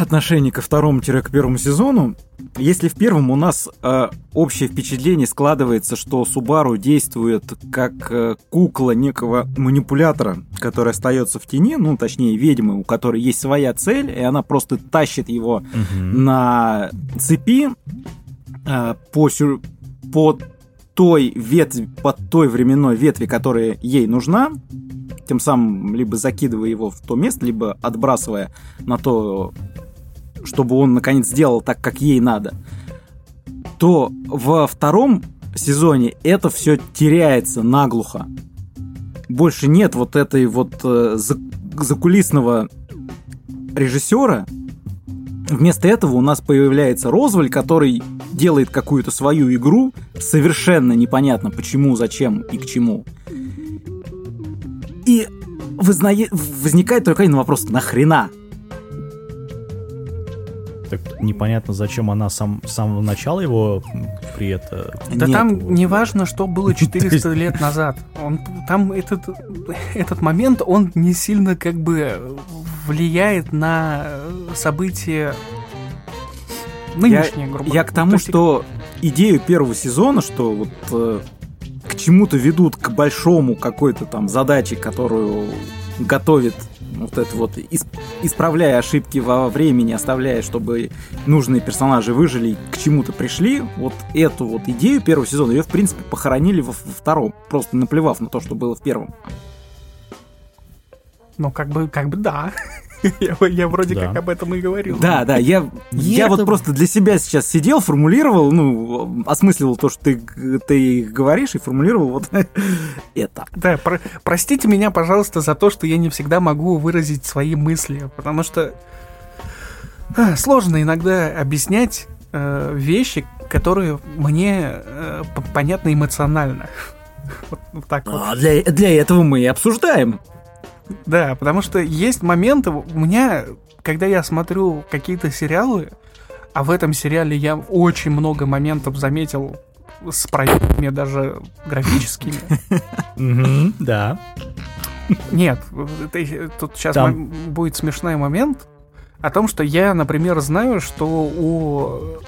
отношение ко второму-к первому сезону? Если в первом у нас э, общее впечатление складывается, что Субару действует как э, кукла некого манипулятора, который остается в тени, ну, точнее, ведьмы, у которой есть своя цель, и она просто тащит его Мгм. на цепи э, по, сюр- по той ветви, по той временной ветви, которая ей нужна, тем самым либо закидывая его в то место, либо отбрасывая на то, чтобы он наконец сделал так, как ей надо, то во втором сезоне это все теряется наглухо. Больше нет вот этой вот э, за- закулисного режиссера, Вместо этого у нас появляется Розваль, который делает какую-то свою игру, совершенно непонятно почему, зачем и к чему. И вызнае- возникает только один вопрос, нахрена? Так непонятно, зачем она сам, с самого начала его при это... Да Нет, там вот. не важно, что было *laughs* 400 лет назад. Он, там этот, этот момент, он не сильно как бы влияет на события нынешние, грубо Я к тому, То есть, что идею первого сезона, что вот э, к чему-то ведут к большому какой-то там задаче, которую готовит вот это вот, ис- исправляя ошибки во времени, оставляя, чтобы нужные персонажи выжили и к чему-то пришли, вот эту вот идею первого сезона, ее, в принципе, похоронили во, во втором, просто наплевав на то, что было в первом. Ну, как бы, как бы да. Я, я вроде Да. как об этом и говорил. Да, да, я, я это- вот просто для себя сейчас сидел, формулировал, ну, осмысливал то, что ты, ты говоришь, и формулировал вот *laughs* это. Да, про- простите меня, пожалуйста, за то, что я не всегда могу выразить свои мысли, потому что а, сложно иногда объяснять э, вещи, которые мне э, понятны эмоционально. *laughs* Вот, вот так вот. А для, для этого мы и обсуждаем. Да, потому что есть моменты, у меня, когда я смотрю какие-то сериалы, а в этом сериале я очень много моментов заметил с проектами даже графическими, Да. Нет, тут сейчас будет смешной момент о том, что я, например, знаю, что у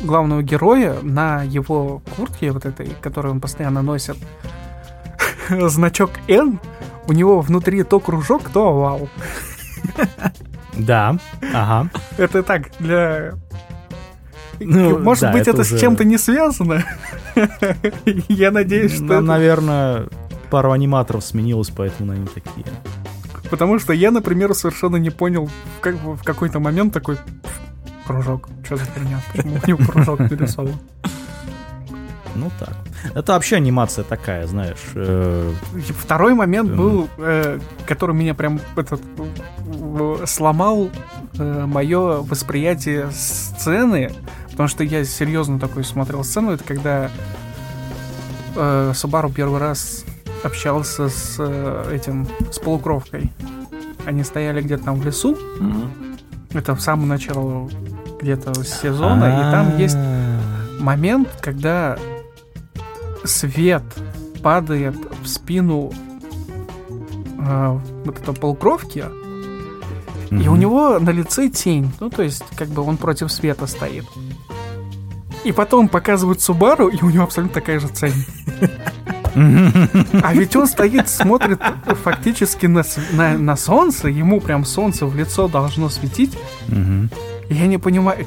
главного героя на его куртке, вот этой, которую он постоянно носит, *laughs* значок N, у него внутри то кружок, то овал. Да, ага. Это так, для... Ну, Может да, быть, это это, с уже- чем-то не связано? Я надеюсь, что... Нам, это- наверное, пару аниматоров сменилось, поэтому они такие. Потому что я, например, совершенно не понял, как в какой-то момент такой кружок. Что за херня? Почему у него кружок нарисован? Ну так. Это вообще анимация такая, знаешь. э, Второй момент Эм. был, э, который меня прям этот, э, сломал мое восприятие сцены, потому что я серьезно такой смотрел сцену, это когда э, Субару первый раз общался с э, этим, с полукровкой. Они стояли где-то там в лесу, Мгм. это в самом начале где-то сезона, и там есть момент, когда свет падает в спину э, вот этого полукровки, и у него на лице тень. Ну, то есть, как бы он против света стоит. И потом показывают Субару, и у него абсолютно такая же тень. А ведь он стоит, смотрит фактически на, на, на солнце, ему прям солнце в лицо должно светить, и я не понимаю,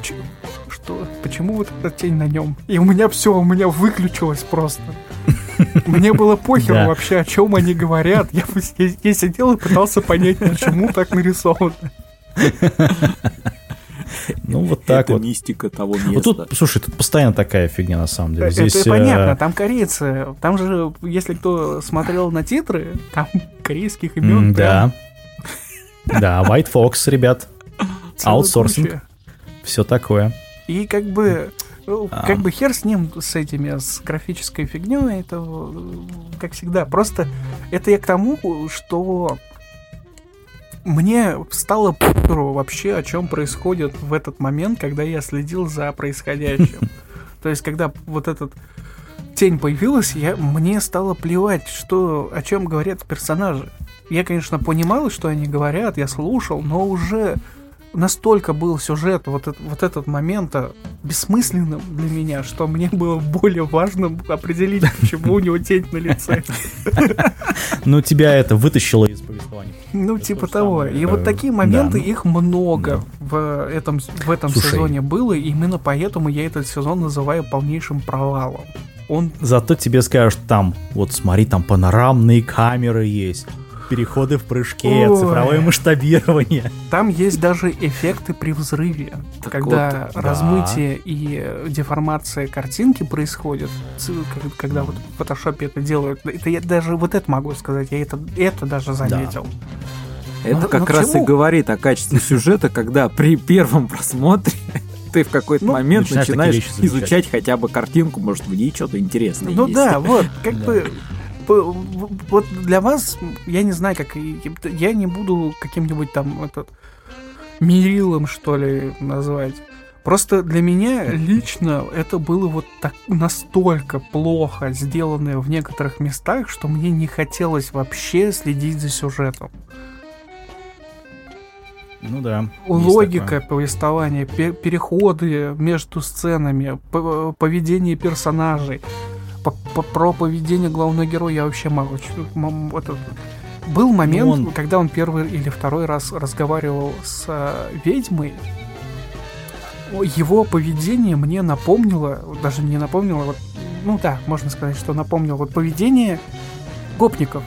что, почему вот эта тень на нем. И у меня все, у меня выключилось просто. Мне было похер Да. вообще, о чем они говорят. Я, я- я сидел и пытался понять, почему так нарисовано. Ну, вот так Это вот. мистика того Вот места. тут, слушай, тут постоянно такая фигня на самом деле. Здесь, Это э, понятно, там корейцы. Там же, если кто смотрел на титры, там корейских имен. Да. Да, White Fox, ребят. аутсорсинг. Все такое. И как бы, ну, А. как бы хер с ним, с этими, с графической фигней, это э, как всегда. Просто это я к тому, что мне стало похеру вообще, о чем происходит в этот момент, когда я следил за происходящим. *laughs* То есть, когда вот этот тень появилась, я, мне стало плевать, что, о чем говорят персонажи. Я, конечно, понимал, что они говорят, я слушал, но уже настолько был сюжет, вот, этот- вот этот момент а, бессмысленным для меня, что мне было более важно определить, почему у него тень на лице. Ну, тебя это вытащило из повествования. Ну, типа того. И вот такие да, моменты, их много в этом, в этом сезоне было, и именно поэтому я этот сезон называю полнейшим провалом. Он Зато тебе скажут там, вот смотри, там панорамные камеры есть, переходы в прыжке, Ой. цифровое масштабирование. Там есть даже эффекты при взрыве, Так когда вот, да. размытие и э, деформация картинки происходит, когда вот в фотошопе это делают. Это я даже вот это могу сказать, я это, это даже заметил. Это Ну, как ну к раз и чему? говорит о качестве сюжета, когда при первом просмотре *laughs* ты в какой-то Ну, момент начинаешь начинаешь изучать хотя бы картинку, может, в ней что-то интересное Ну есть. да, вот, *laughs* как Да. бы вот для вас, я не знаю, как я не буду каким-нибудь там этот мерилом, что ли, назвать. Просто для меня лично это было вот так настолько плохо сделанное в некоторых местах, что мне не хотелось вообще следить за сюжетом. Ну да. Логика повествования, пе- переходы между сценами, поведение персонажей. По- по- про поведение главного героя я вообще могу. м- вот Был момент, он- когда он первый или второй раз разговаривал с э, ведьмой. Его поведение мне напомнило, даже не напомнило, вот, ну да, можно сказать, что напомнило вот поведение гопников.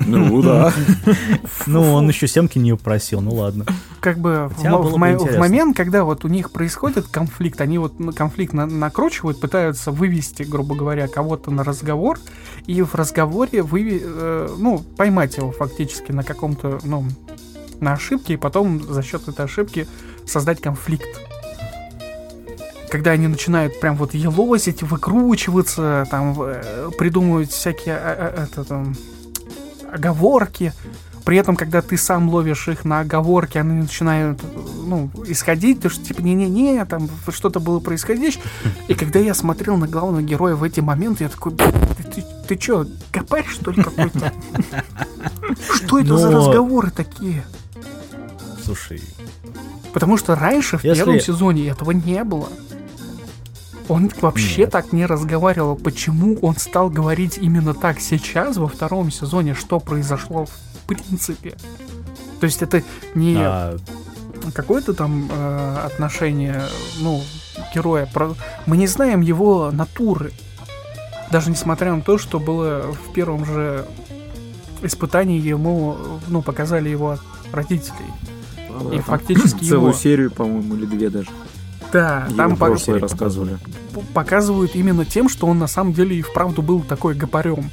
Ну да. *laughs* Ну, он еще семки не просил, ну ладно. Как бы в, в мо- в момент, когда вот у них происходит конфликт, они вот конфликт на- накручивают, пытаются вывести, грубо говоря, кого-то на разговор, и в разговоре выви- э, ну, поймать его фактически на каком-то, ну, на ошибке, и потом за счет этой ошибки создать конфликт. Когда они начинают прям вот елозить, выкручиваться, там, э, придумывать всякие а, это, там, оговорки, при этом, когда ты сам ловишь их на оговорки, они начинают, ну, исходить, то что, типа, не-не-не, там что-то было происходить. И когда я смотрел на главного героя в эти моменты, я такой, «Блин, это ты, ты чё, копарь, что ли, какой-то? Что это за Но- разговоры такие? Слушай, Потому что раньше, в первом сезоне, этого не было. Он вообще Нет. так не разговаривал. Почему он стал говорить именно так сейчас, во втором сезоне, что произошло принципе? То есть это не а, какое-то там э, отношение, ну, героя. Про... Мы не знаем его натуры. Даже несмотря на то, что было в первом же испытании ему, ну, показали его родителей. И фактически Целую его... серию, по-моему, или две даже. Да, Его там по- прошлое рассказывали. показывают именно тем, что он на самом деле и вправду был такой гопарем.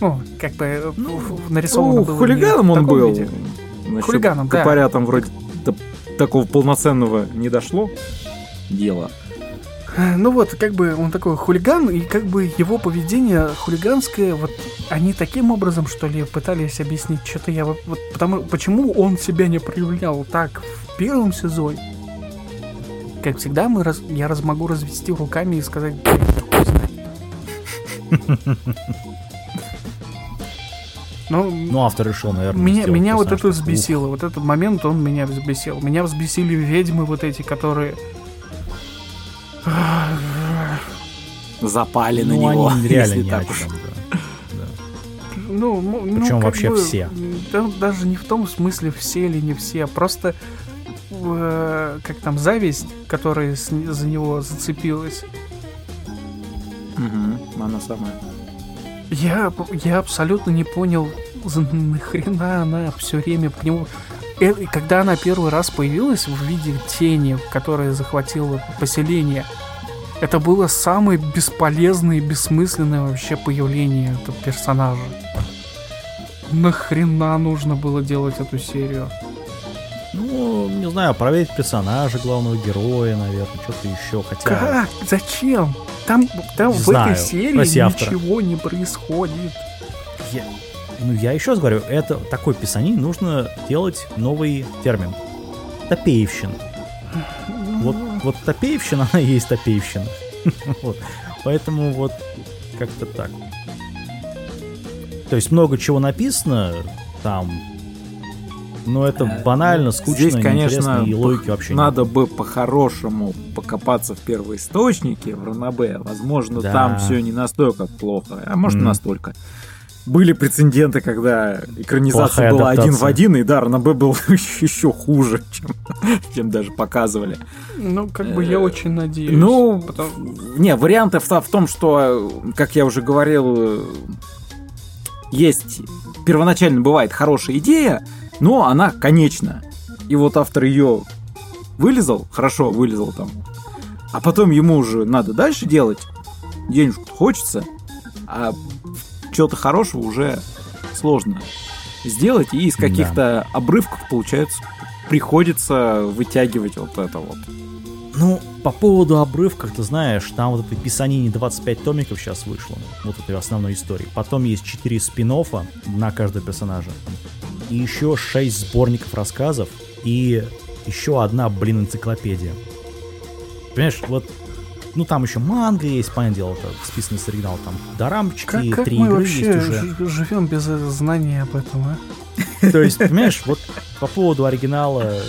Ну, как бы в- нарисовано Ну, было хулиганом он был. виде. Хулиганом, да. Копаря там вроде до такого полноценного не дошло. Дело. Ну вот, как бы он такой хулиган, и как бы его поведение хулиганское, вот они таким образом, что ли, пытались объяснить, что-то я вот, вот потому почему он себя не проявлял так в первом сезоне. Как всегда, мы раз, я раз могу развести руками и сказать, *laughs* Ну, ну, автор решил, наверное, меня, меня вот это взбесило. Вот этот момент, он меня взбесил. Меня взбесили ведьмы вот эти, которые... Запали на Ну, него. они *laughs* реально если не так уж. да. Ну, м- ну, Причем как вообще бы, все. да, даже не в том смысле все или не все, просто э, как там зависть, которая с за него зацепилась. Мгм, Она самая. Я, я абсолютно не понял, нахрена она все время к нему. Э, и когда она первый раз появилась в виде тени, которая захватила поселение, это было самое бесполезное и бессмысленное вообще появление этого персонажа. Нахрена нужно было делать эту серию? Ну, не знаю, проверить персонажа главного героя, наверное, что-то еще, хотя... Как? Зачем? Там, там Не в знаю. этой серии автора. ничего не происходит. Я- Ну, я еще раз говорю, это такой писанин нужно делать новый термин. Топеевщина. Вот, вот топеевщина, *laughs* она и есть топеевщина. *laughs* Вот. Поэтому вот как-то так. То есть много чего написано там, но это Э, банально, скучно, Здесь, конечно, и логики вообще Надо бы по-хорошему покопаться в первоисточнике в Ранабе. Возможно, Да. там все не настолько плохо, а может Мгм. настолько. Были прецеденты, когда экранизация Плохая была один в адаптация. один, и да, Ранабе был *laughs* еще хуже, чем, *laughs* чем даже показывали. Ну, как бы я очень надеюсь. Ну, Потом- не, варианты в, в том, что, э, как я уже говорил, э, есть первоначально бывает хорошая идея, но она конечна. И вот автор ее вылезал, хорошо вылезал там, а потом ему уже надо дальше делать, денежку хочется, а чего-то хорошего уже сложно сделать, и из Да. каких-то обрывков, получается, приходится вытягивать вот это вот. Ну, по поводу обрывков, ты знаешь, там вот этой писанине 25 томиков сейчас вышло, вот этой основной истории. Потом есть 4 спин на каждого персонажа. И еще 6 сборников рассказов. И еще одна, блин, энциклопедия. Понимаешь, вот ну там еще манга есть, понятное дело, это списано с оригинала, там дорамчики, Как, как три мы игры вообще есть уже. живем без э, знания об этом, а? То есть, понимаешь, вот по поводу оригинала,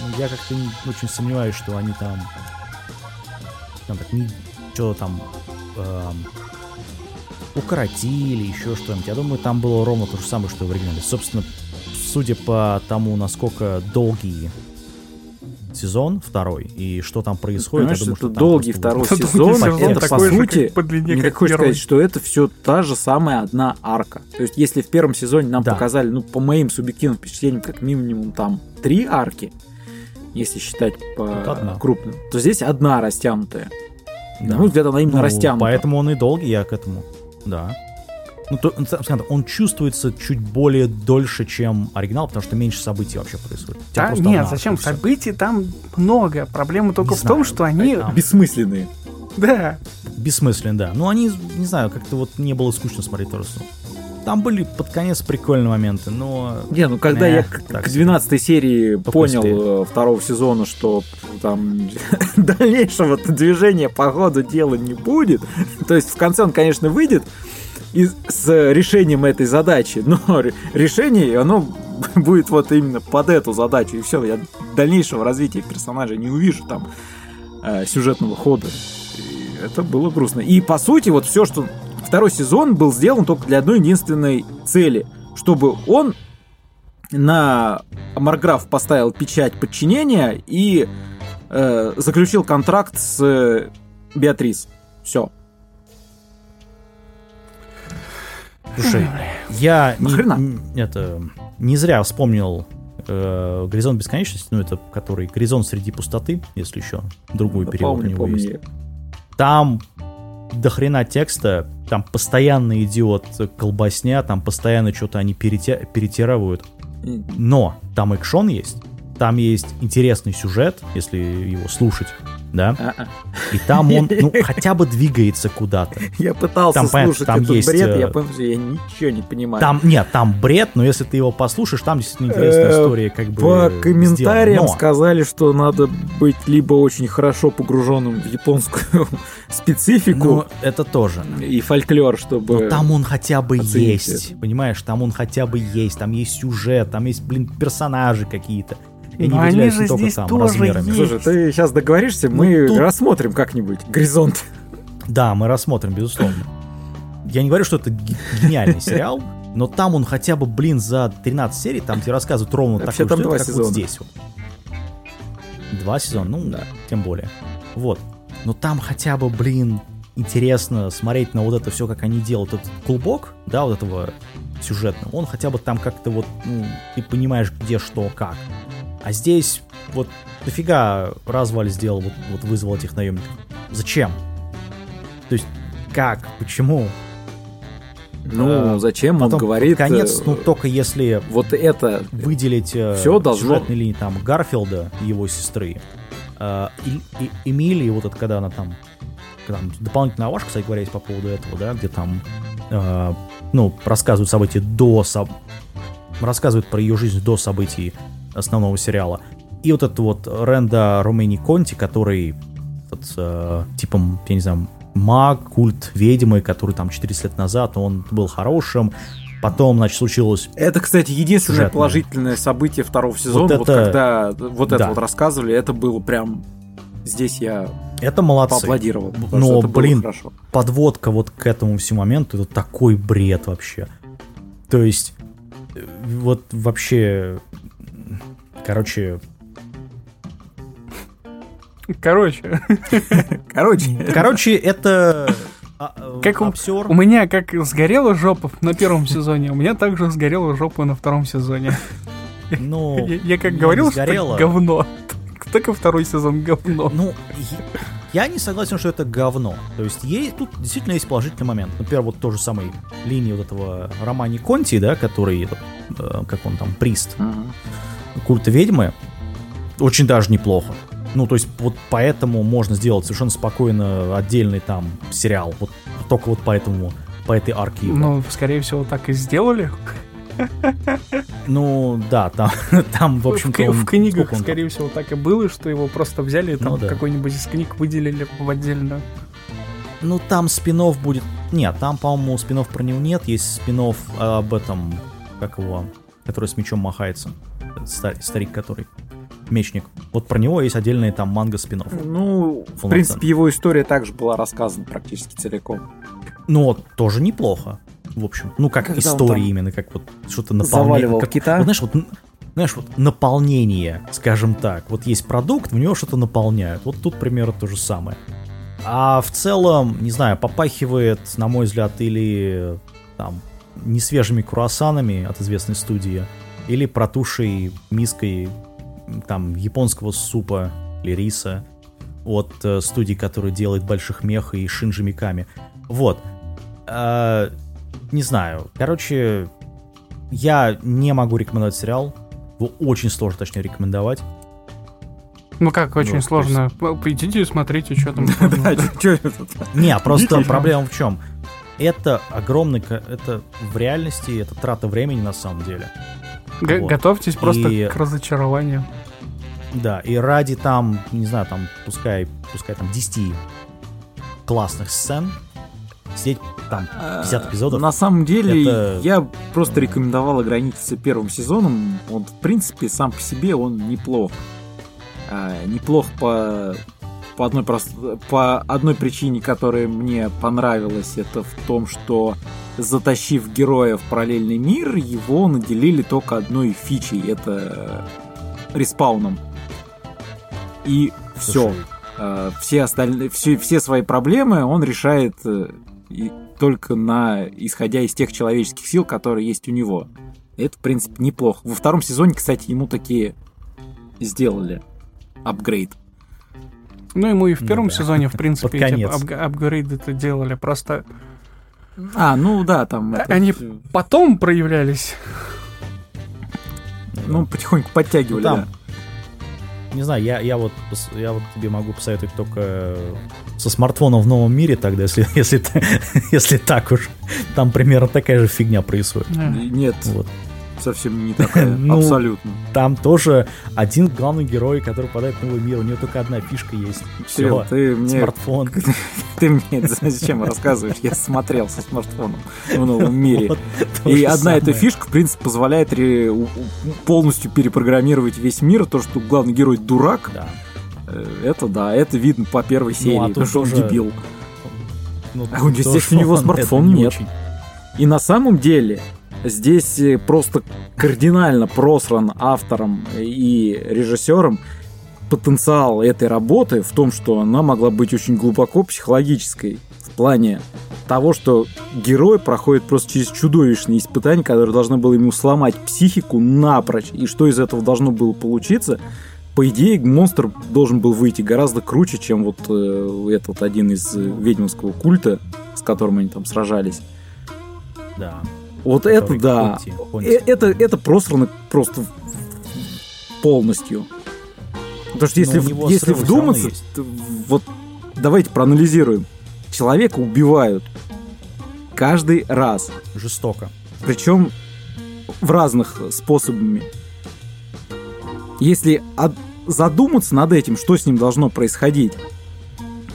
ну, я как-то очень сомневаюсь, что они там, там так, не, что там, эм, укоротили, еще что-нибудь. Я думаю, там было ровно то же самое, что и в оригинале. Собственно, судя по тому, насколько долгий сезон второй и что там происходит, Понимаешь, я думаю, это что там долгий второй будет- сезон, Долгий это по такой сути, по длине, Мне как первый. сказать, что это все та же самая одна арка. То есть, если в первом сезоне нам Да. показали, ну, по моим субъективным впечатлениям, как минимум там три арки, если считать по крупным, то здесь одна растянутая. Да. На мой взгляд, она именно Ну, растянута. Поэтому он и долгий, я к этому. Да. Ну, то, ну, скажем так, он чувствуется чуть более дольше, чем оригинал, потому что меньше событий вообще происходит. А, нет, одна зачем? Событий там много. Проблема только Не в том, знаю, что они... там- Бессмысленные. Да. Бессмысленно, да. Ну, они, не знаю, как-то вот не было скучно смотреть тоже. там были под конец прикольные моменты, но... Не, ну когда Э, я к так к 12 серии Попустили. понял э, второго сезона, что там *laughs* дальнейшего движения по ходу дела не будет, *laughs* то есть в конце он, конечно, выйдет и с решением этой задачи, но ре- решение, оно *laughs* будет вот именно под эту задачу, и все, я дальнейшего развития персонажа не увижу там э, сюжетного хода. И это было грустно. И по сути, вот все, что второй сезон был сделан только для одной единственной цели, чтобы он на Марграф поставил печать подчинения и э, заключил контракт с э, Беатрис. Все. Слушай, я не, это, не зря вспомнил э, «Горизонт бесконечности», ну, это который «Горизонт среди пустоты», если еще другой перевод у Помню, него есть. помню. Там до хрена текста, там постоянно идет колбасня, там постоянно что-то они перетя- перетирывают. Но там экшон есть, там есть интересный сюжет, если его слушать, да, А-а. и там он, ну, *laughs* хотя бы двигается куда-то. Я пытался Там, слушать там этот есть, бред, э, я понял, что я ничего не понимаю. Там, нет, там бред, но если ты его послушаешь, там действительно интересная Э, история, как бы По комментариям сказали, что надо быть либо очень хорошо погруженным в японскую *laughs* специфику ну, это тоже. и фольклор, чтобы... Но там он хотя бы есть, понимаешь? Там он хотя бы есть, там есть сюжет, там есть, блин, персонажи какие-то. И не они же только здесь там тоже размерами. есть. Слушай, ты сейчас договоришься, Ну, мы тут- рассмотрим как-нибудь горизонт. Да, мы рассмотрим, безусловно. Я не говорю, что это ге- гениальный *laughs* сериал, но там он хотя бы, блин, за 13 серий, там тебе рассказывают ровно Вообще, такой там сюжет, два как сезона. вот здесь вот. Два сезона, ну, Да. тем более. Вот. Но там хотя бы, блин, интересно смотреть на вот это все, как они делают этот клубок, да, вот этого сюжетного. Он хотя бы там как-то вот, ну, ты понимаешь, где что, как. А здесь вот дофига разваль сделал, вот, вот вызвал этих наемников. Зачем? То есть, как? Почему? Ну, Э, зачем он Потом, говорит... под конец, э, ну, только если Вот это... выделить э, Всё должно- сюжетные линии там Гарфилда и его сестры, э, и, и- Эмилии, вот это когда она там, когда там дополнительная авашка, кстати говоря, есть по поводу этого, да, где там, э, ну, рассказывают события до, соб- рассказывают про ее жизнь до событий основного сериала. И вот этот вот Ренда Ромени Конти, который этот, э, типом, я не знаю, маг, культ ведьмы, который там 400 лет назад, он был хорошим, потом, значит, случилось Это, кстати, единственное Сюжетное. положительное событие второго сезона. Вот, это- когда вот это да. вот рассказывали, это было прям... Здесь я Это молодцы. поаплодировал. Но, блин, хорошо. подводка вот к этому всему моменту, это такой бред вообще. То есть, э, вот вообще, короче, Короче, Короче, *laughs* короче, это а, Как у- у меня как сгорела жопа на первом сезоне, у меня также сгорела жопа на втором сезоне. Ну, Я, я как говорил, что сгорела. это говно. Только второй сезон говно. Ну, я не согласен, что это говно. То есть, есть, тут действительно есть положительный момент. Например, вот тоже самой линии вот этого Романи Конти, да, который, этот, э, как он там, Прист, Мгм. Культа ведьмы очень даже неплохо. Ну, то есть, вот поэтому можно сделать совершенно спокойно отдельный там сериал. Вот только вот поэтому, по этой арке. его. Ну, скорее всего, так и сделали. Ну, да, там, *laughs* там в В, общем-то, к- он- в книгах, он скорее всего, так и было, что его просто взяли и там Ну да. какой-нибудь из книг выделили в отдельно. Ну, там спин будет... Нет, там, по-моему, спин про него нет. Есть спин об этом, как его, который с мечом махается. Стар- старик который. Мечник. Вот про него есть отдельные там манга спин Ну, в принципе, его история также была рассказана практически целиком. Ну, тоже неплохо. В общем, ну, как Когда история именно, как вот что-то наполнение. как- кита? Вот, знаешь, вот, знаешь, вот наполнение, скажем так. Вот есть продукт, в него что-то наполняют. Вот тут примерно то же самое. А в целом, не знаю, попахивает, на мой взгляд, или там несвежими круассанами от известной студии, или протушей миской там японского супа или риса от э, студии, которая делает больших мех и Шинджи Миками. Вот. А, не знаю. Короче, я не могу рекомендовать сериал. Его очень сложно, точнее, рекомендовать. Ну как, очень Ну, сложно. П- Идите и смотрите, что там. *laughs* Да, чё это? Не, просто Видите? проблема в чем? это огромный, это в реальности, это трата времени на самом деле. Г- Вот. Готовьтесь просто И- к разочарованию. Да, и ради там, не знаю, там, пускай, пускай там 10 классных сцен, сидеть там 50 эпизодов. На самом деле, это- я просто рекомендовал ограничиться первым сезоном. Он, в принципе, сам по себе он неплох. А, неплох по, по, одной прост- по одной причине, которая мне понравилась, это в том, что затащив героя в параллельный мир, его наделили только одной фичей, это э, респауном. И все. Слушай, все остальные, все, все свои проблемы он решает э, только на исходя из тех человеческих сил, которые есть у него. Это, в принципе, неплохо. Во втором сезоне, кстати, ему такие сделали апгрейд. Ну, ему и в Ну первом да. сезоне, в принципе, эти конец. апг- апгрейды это делали. Просто А, ну да, там... это, Они потом проявлялись. Ну, потихоньку подтягивали, Ну, там, да. Не знаю, я, я, вот, я вот тебе могу посоветовать только со смартфоном в новом мире тогда, если, *laughs* если, если так уж. Там примерно такая же фигня происходит. Нет, Вот. Совсем не *laughs* такая, Ну, абсолютно. Там тоже один главный герой, который попадает в новый мир, у него только одна фишка есть. Все, ты мне, смартфон. *laughs* ты мне *laughs* зачем рассказываешь? Я смотрел со смартфоном в новом мире. И одна эта фишка, в принципе, позволяет полностью перепрограммировать весь мир. То, что главный герой дурак, Да. э, это да, это видно по первой серии, а тут потому что он дебил. Ну, А у него, естественно, у него смартфон не нет. очень. И на самом деле здесь э, просто кардинально просран автором и режиссером потенциал этой работы в том, что она могла быть очень глубоко психологической в плане того, что герой проходит просто через чудовищные испытания, которые должны было ему сломать психику напрочь. И что из этого должно было получиться? По идее, монстр должен был выйти гораздо круче, чем вот э, этот один из э, ведьмовского культа, с которым они там сражались. Да. Вот это да. Конти, Э, Конти. Это, это просрано просто полностью. Потому что если, в- если вдуматься, вот давайте проанализируем. Человека убивают каждый раз. Жестоко. Причем в разных способами. Если от- задуматься над этим, что с ним должно происходить,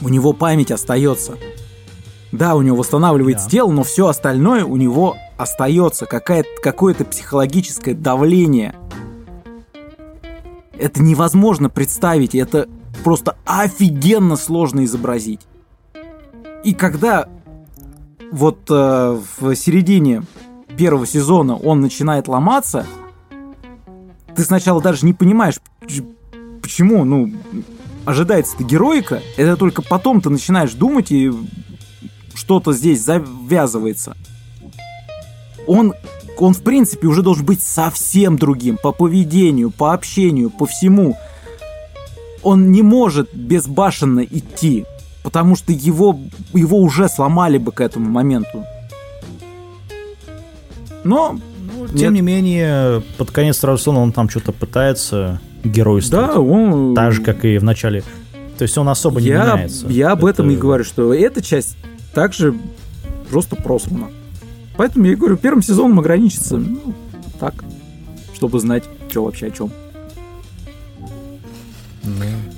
у него память остается. Да, у него восстанавливается Да. тело, но все остальное у него остается. Какое-то психологическое давление. Это невозможно представить, это просто офигенно сложно изобразить. И когда вот э, в середине первого сезона он начинает ломаться, ты сначала даже не понимаешь, почему, ну, ожидается-то героика, это только потом ты начинаешь думать, и что-то здесь завязывается. Он, он, в принципе, уже должен быть совсем другим по поведению, по общению, по всему. Он не может безбашенно идти, потому что его, его уже сломали бы к этому моменту. Но Ну, тем не менее, под конец сезона он там что-то пытается геройствовать. да, он... Так же, как и в начале. То есть он особо не я, меняется. я об этом Это- и говорю, что эта часть также просто просрана. Поэтому я и говорю, первым сезоном ограничиться, ну, так, чтобы знать, что вообще о чем.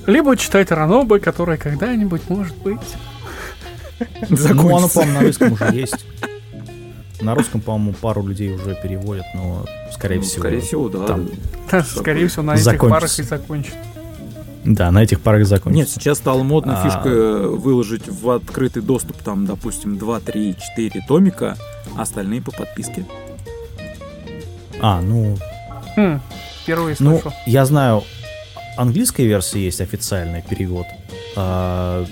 Либо читать Ранобы, которая когда-нибудь может быть. *laughs* Ну, оно, по-моему, на русском уже есть. На русском, по-моему, пару людей уже переводят, но, скорее Ну, всего... скорее всего, да. там- Да, скорее всего, на этих Закончится. парах и закончит. Да, на этих парах Нет, закончится. сейчас стала модная А. фишка э, выложить в открытый доступ, там, допустим, 2, 3, 4 томика, а остальные по подписке. А, ну, Хм, впервые ну, слышу. я знаю, английская версия есть официальный перевод. А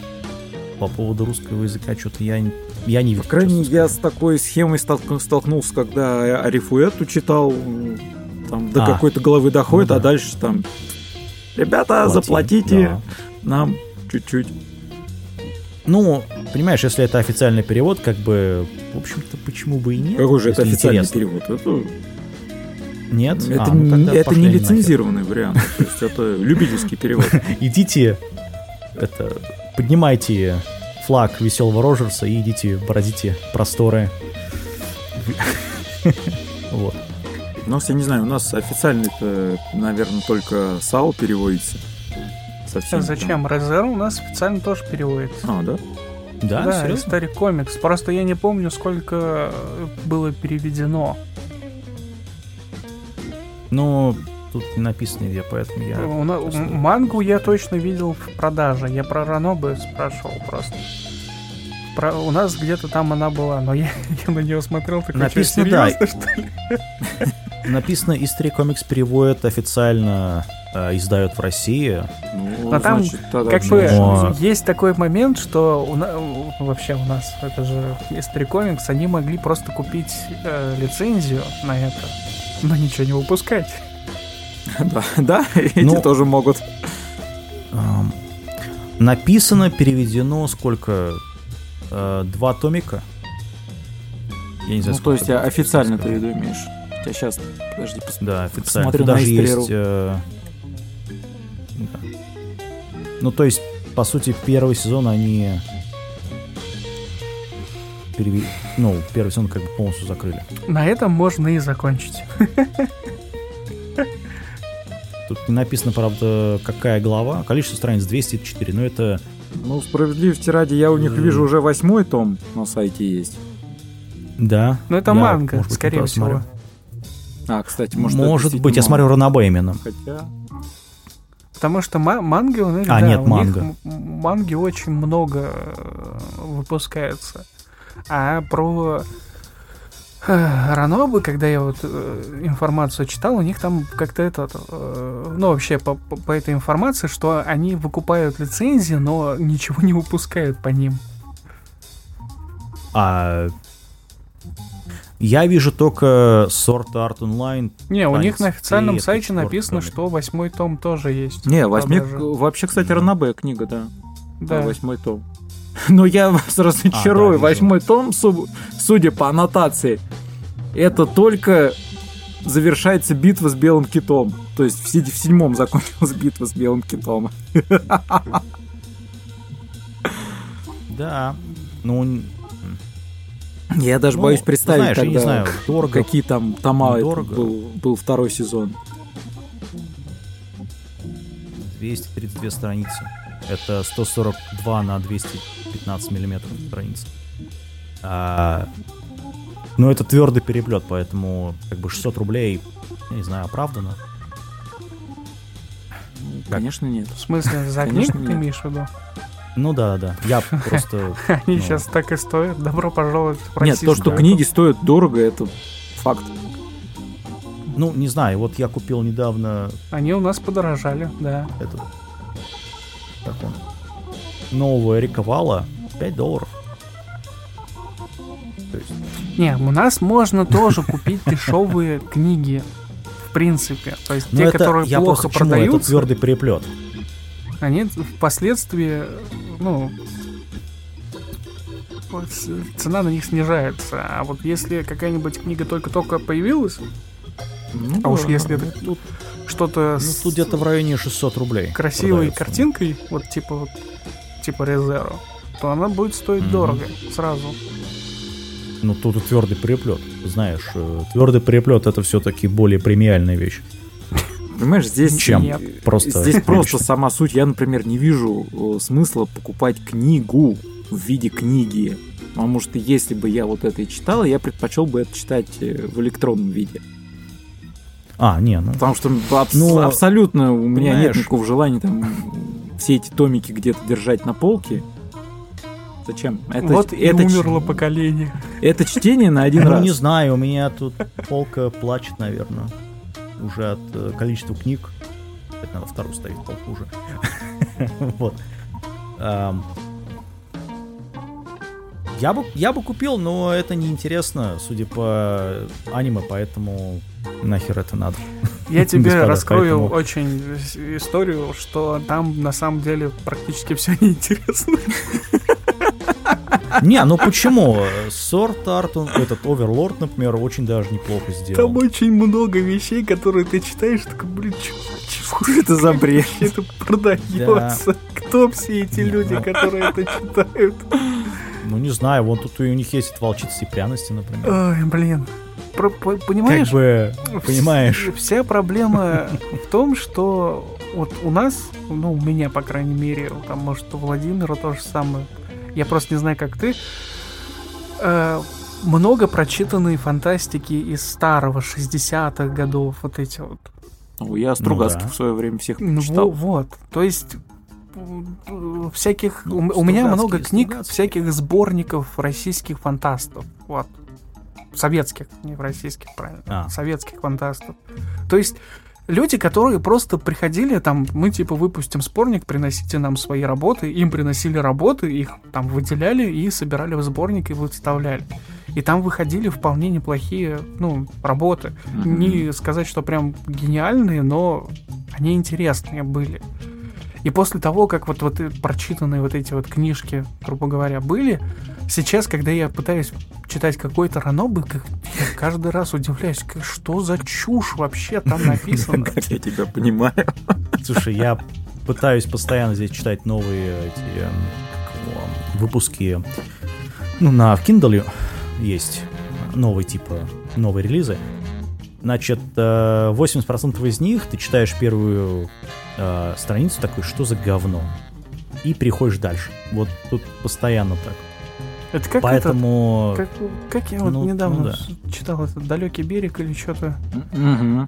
по поводу русского языка что-то я, не- я не По вижу. крайней мере, я с такой схемой столк- столкнулся, когда Арифуэту читал, там до А. какой-то головы доходит, Ну а да. дальше там, ребята, Плати, заплатите да. нам чуть-чуть. Ну, понимаешь, если это официальный перевод, как бы, в общем-то, почему бы и нет? Какой же это официальный интересно. перевод? Это, Нет? это, А, ну не, тогда это не они нахер. лицензированный вариант. То есть это любительский перевод. *laughs* Идите, это, поднимайте флаг веселого Рожерса и идите, бороздите просторы. *laughs* Вот. У нас, я не знаю, у нас официально это, наверное, только САУ переводится. Совсем. Зачем? Резер у нас официально тоже переводится. А, да? Да, Да, серьезно? Историк комикс. Просто я не помню, сколько было переведено. Ну, тут не написано где, поэтому я... У на- просто- Мангу я точно видел в продаже. Я про Ранобы спрашивал просто. Про- у нас где-то там она была, но я, *laughs* я на нее смотрел такой, Написано, «Чё, да. серьезно, что ли?» *laughs* Написано, История комикс переводит официально, э, издают в России. Ну, Но там значит, тогда Как бы Но- есть такой момент, что у на- вообще у нас это же History Comics, они могли просто купить э, лицензию на это, но ничего не выпускать. *laughs* Да, да, эти Ну, тоже могут. Написано, переведено сколько? Э, Два томика? Я не знаю, Ну, то есть официально ты в виду имеешь. Я сейчас, подожди, пос- Да, официально. Посмотрю Тут на даже Историю. есть... э, да. Ну, то есть, по сути, первый сезон они... переве- Ну, первый сезон как бы полностью закрыли. На этом можно и закончить. Тут не написано, правда, какая глава. Количество страниц 204, но это... Ну, справедливости ради, я у них М. вижу уже восьмой том на сайте есть. Да. Но это Я, манга, может быть, скорее всего. смотрю. А, кстати, может, Может, быть, я смотрю Ранабе именно. Хотя... Потому что ма- манги у них, А, да, нет, у них манга. м- манги очень много э, выпускается. А про э, Ранобы, когда я вот э, информацию читал, у них там как-то это, ну вообще по- по этой информации, что они выкупают лицензии, но ничего не выпускают по ним. А я вижу только Sword Art Online. Не, у них на официальном сайте написано, что восьмой том тоже есть. Не, восьми... Вообще, кстати. Ранабе книга, да. Да. Восьмой том. *laughs* Но я вас разочарую. вижу. Восьмой том, су- судя по аннотации, это только завершается битва с Белым Китом. То есть в, в седьмом закончилась битва с Белым Китом. *laughs* Да. Ну, Я даже ну, боюсь представить, знаешь, я не тогда, знаю, дорого. какие там тома Дорого. был, был второй сезон. 232 страницы. Это 142 на 215 миллиметров страниц. А, ну, это твердый переплет, поэтому как бы 600 рублей, я не знаю, оправдано. Конечно, нет. В смысле, за книгу ты имеешь в виду? Ну да, да. Я просто... *laughs* Они Ну. сейчас так и стоят. Добро пожаловать в Нет, то, что книги стоят дорого, это факт. Ну, не знаю, вот я купил недавно Они у нас подорожали, да. этот... Как он? Нового Эрика Вала. 5 долларов. Есть, Не, у нас можно тоже купить дешевые книги. В принципе. То есть ну те, это, которые я плохо чему, это продаются, твердый переплет. Они впоследствии, ну, цена на них снижается. А вот если какая-нибудь книга только-только появилась, Ну, а уж если это Тут, что-то ну, тут где-то в районе 600 рублей. красивой продается. картинкой, вот типа вот типа Резеро, то она будет стоить Мгм. дорого сразу. Ну, тут и твердый переплет. Знаешь, э, твердый переплет это все-таки более премиальная вещь. Понимаешь, здесь Чем Нет. просто... Здесь просто сама суть. Я, например, не вижу э, смысла покупать книгу в виде книги. Потому что если бы я вот это и читал, я предпочел бы это читать э, в электронном виде. А, не, ну... Потому что абс- Ну, абсолютно у меня нет понимаешь- никакого желания там все эти томики где-то держать на полке. Зачем? Это, вот и это, ч- умерло поколение. это чтение на один ну, раз. не знаю, у меня тут полка плачет, наверное, уже от э, количества книг. Это надо вторую ставить полку уже. *laughs* Вот. Я бы, я бы купил, но это неинтересно, судя по аниме, поэтому нахер это надо. Я *laughs* тебе Господа, раскрою поэтому- очень историю, что там на самом деле практически все *laughs* неинтересно. Не, ну почему? Art, он- этот Overlord, например, очень даже неплохо Там сделан. очень много вещей, которые ты читаешь, такой, блин, чего *laughs* Что это за бред? это продается? Кто все эти люди, которые это читают? Ну, не знаю, вон тут у них есть волчицы и пряности, например. Ой, блин. Про- по- понимаешь? Как бы, понимаешь, Вс- Вся проблема в том, что вот у нас, ну, у меня, по крайней мере, там, может, у Владимира то же самое. Я просто не знаю, как ты. Э, много прочитанной фантастики из старого 60-х годов, вот эти вот. Ну, я Стругацких да. в свое время всех Ну, прочитал. во- вот, то есть всяких... Ну, у, меня много книг, всяких сборников российских фантастов. Вот. Советских, не российских, правильно. А. Советских фантастов. То есть люди, которые просто приходили, там, мы типа выпустим сборник, приносите нам свои работы, им приносили работы, их там выделяли и собирали в сборник и выставляли. И там выходили вполне неплохие, ну, работы. Не сказать, что прям гениальные, но они интересные были. И после того, как вот, вот прочитанные вот эти вот книжки, грубо говоря, были, сейчас, когда я пытаюсь читать какой-то ранобы, как, я каждый раз удивляюсь, как- что за чушь вообще там написано. *laughs* Я тебя понимаю. слушай, я пытаюсь постоянно здесь читать новые эти его, выпуски. Ну, на Kindle есть новые типа, новые релизы. Значит, э, 80% из них ты читаешь первую э, страницу такой, что за говно? И переходишь дальше. Вот тут постоянно так. Это как Поэтому... это, как, как я вот Ну, недавно ну да. читал этот далекий берег или что-то. Мгм.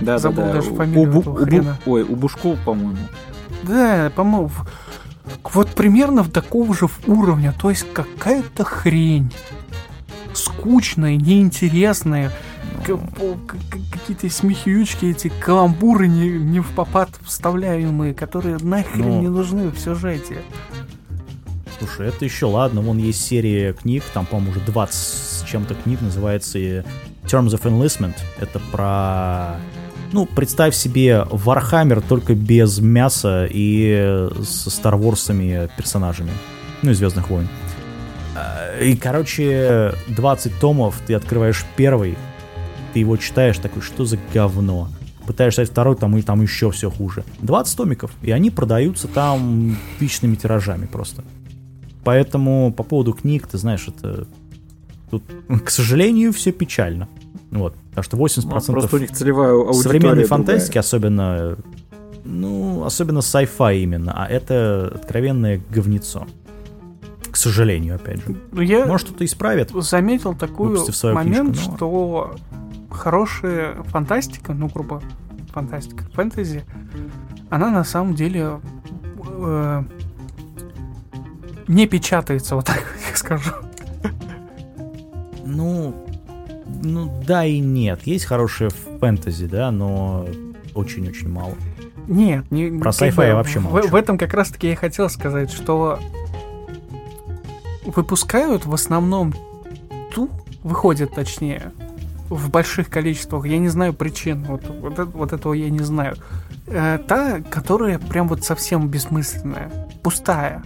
Да, Забыл да, да. даже фамилию у этого у хрена. Ой, у Бушкова, по-моему. Да, по-моему, вот примерно в такого же уровня. То есть какая-то хрень. Скучная, неинтересная. к- Какие-то смехиючки, эти каламбуры не, не в попад вставляемые, которые нахрен Ну. не нужны в сюжете. Слушай, это еще ладно, вон есть серия книг, там, по-моему, уже 20 с чем-то книг, называется Terms of Enlistment. Это про... Ну, представь себе Вархаммер только без мяса и со Wars'ами персонажами. Ну, и Звездных войн. А, И, короче, 20 томов, ты открываешь первый, ты его читаешь, такой, что за говно? Пытаешься читать второй, там и там еще все хуже. 20 томиков, и они продаются там тысячными тиражами просто. Поэтому по поводу книг, ты знаешь, это... Тут, к сожалению, все печально. Вот. Так что 80% Ну, Просто у них целевая аудитория современной другая. фантастики, особенно... Ну, особенно sci-fi именно, а это откровенное говнецо. К сожалению, опять же. Ну, я Может, что-то исправят. заметил свою момент, книжку, но- что хорошая фантастика, ну, грубо фантастика, фэнтези, она на самом деле э, не печатается, вот так я скажу. Ну, ну да и нет. Есть хорошие фэнтези, да, но очень-очень мало. Нет, не, Про sci-fi бы я вообще в, молчу. в этом как раз-таки я хотел сказать, что выпускают в основном ту, выходит точнее, в больших количествах, я не знаю причин, вот, вот, это- вот этого я не знаю. Э, та, которая прям вот совсем бессмысленная, пустая.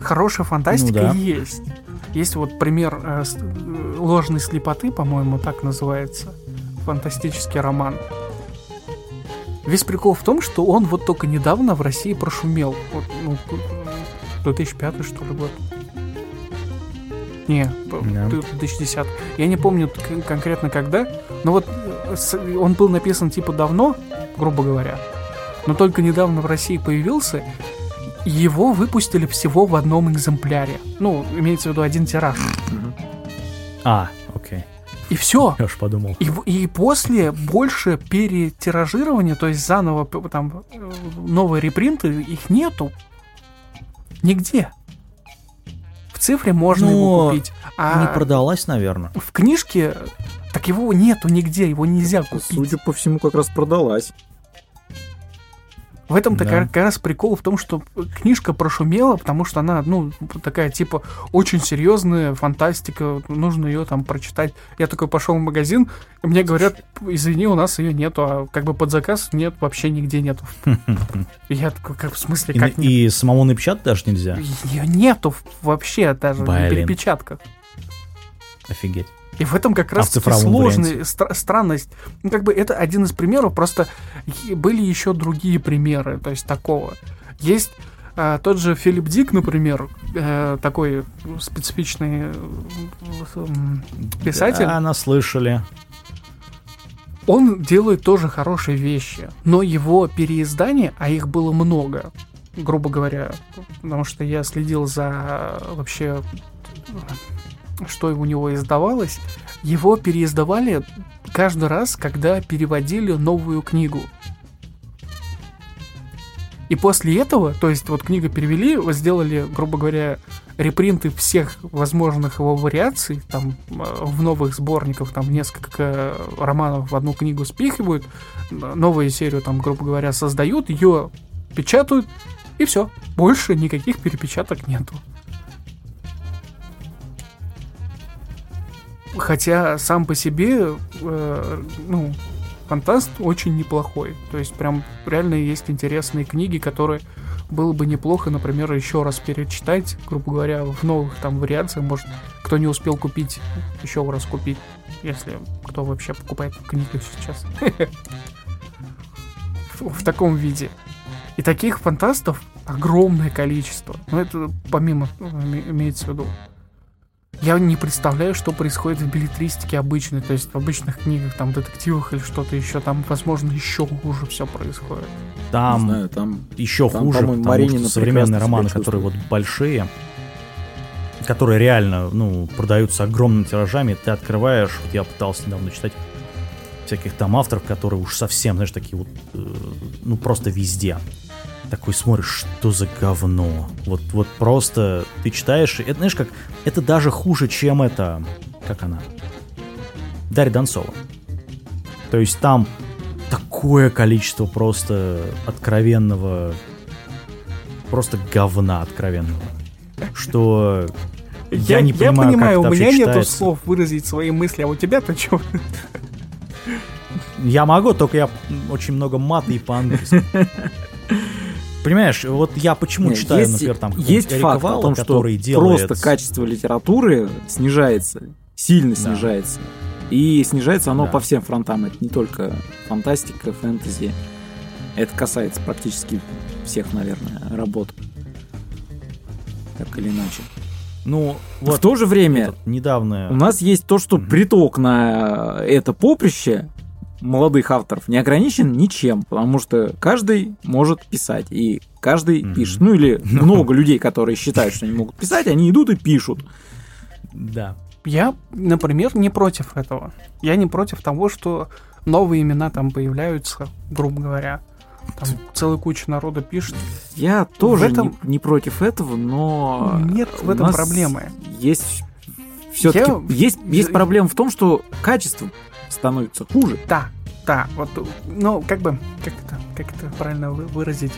Хорошая фантастика Ну да. есть. Есть вот пример э, э, ложной слепоты, по-моему, так называется. Фантастический роман. Весь прикол в том, что он вот только недавно в России прошумел. Вот, ну, 2005 что ли год. Не, Да. 2010. Я не помню конкретно когда, но вот э, он был написан типа давно, грубо говоря, но только недавно в России появился, его выпустили всего в одном экземпляре. Ну, имеется в виду один тираж. А, окей. И все. Я уж подумал. И, и после больше перетиражирования, то есть заново там э, новые репринты, их нету. Нигде. В цифре можно его Но купить. А Не продалась, наверное. в книжке так его нету нигде, его нельзя купить. Судя по всему, как раз продалась. В этом-то Да. как раз прикол в том, что книжка прошумела, потому что она, ну, такая, типа, очень серьезная фантастика, нужно ее там прочитать. Я такой пошел в магазин, и мне говорят, извини, у нас ее нету, а как бы под заказ нет, вообще нигде нету. *laughs* Я такой, как в смысле, как и самому напечатать даже нельзя. Ее нету вообще даже на Блин. перепечатках. Офигеть. И в этом как А раз цифровом сложная стра- странность. Ну, как бы это один из примеров, просто были еще другие примеры, то есть такого. Есть а, тот же Филипп Дик, например, э, такой специфичный э, писатель. Да, наслышали. Он делает тоже хорошие вещи, но его переиздания, а их было много, грубо говоря, потому что я следил за э, вообще, что у него издавалось, его переиздавали каждый раз, когда переводили новую книгу. И после этого, то есть вот книгу перевели, сделали, грубо говоря, репринты всех возможных его вариаций, там э, в новых сборниках там несколько романов в одну книгу спихивают, новую серию там, грубо говоря, создают, ее печатают, и все. Больше никаких перепечаток нету. Хотя сам по себе, э, ну, фантаст очень неплохой. То есть прям реально есть интересные книги, которые было бы неплохо, например, еще раз перечитать, грубо говоря, в новых там вариациях. Может, кто не успел купить, еще раз купить, если кто вообще покупает книги сейчас. *laughs* В, таком виде. И таких фантастов огромное количество. Но это помимо ну, име- имеется в виду. Я не представляю, что происходит в билетристике обычной, то есть в обычных книгах, там, детективах или что-то еще, там, возможно, еще хуже все происходит. Там Не знаю, там еще там, хуже, по-моему, потому Маринина что современные романы, которые вот большие, которые реально, ну, продаются огромными тиражами, ты открываешь, вот я пытался недавно читать всяких там авторов, которые уж совсем, знаешь, такие вот, э, ну, просто везде. Такой смотришь, что за говно. Вот, вот просто ты читаешь, и это, знаешь, как, это даже хуже, чем это, как она, Дарья Донцова. То есть там такое количество просто откровенного, просто говна откровенного, что я, не понимаю, я понимаю, как у меня нету слов выразить свои мысли, а у тебя-то что? Я могу, только я очень много мата и по-английски. *laughs* Понимаешь, вот я почему Не, читаю, есть, например, там есть Эрика факт Валла, о том, что делает... просто качество литературы снижается, сильно Да. снижается. И снижается оно Да. по всем фронтам. Это не только фантастика, фэнтези. Это касается практически всех, наверное, работ. Так или иначе. Ну, в вот то же время недавно... у нас есть то, что Мгм. приток на это поприще молодых авторов не ограничен ничем, потому что каждый может писать, и каждый Мгм. пишет. Ну или *laughs* много людей, которые считают, что они могут писать, они идут и пишут. Да. Я, например, не против этого. Я не против того, что новые имена там появляются, грубо говоря. Там целая куча народа пишет. Я тоже этом- не, не против этого, но Нет в этом проблемы. Есть все-таки Я- есть есть проблема в том, что качество становится хуже. Да, да, вот, ну, как бы, как это, как это правильно вы- выразить?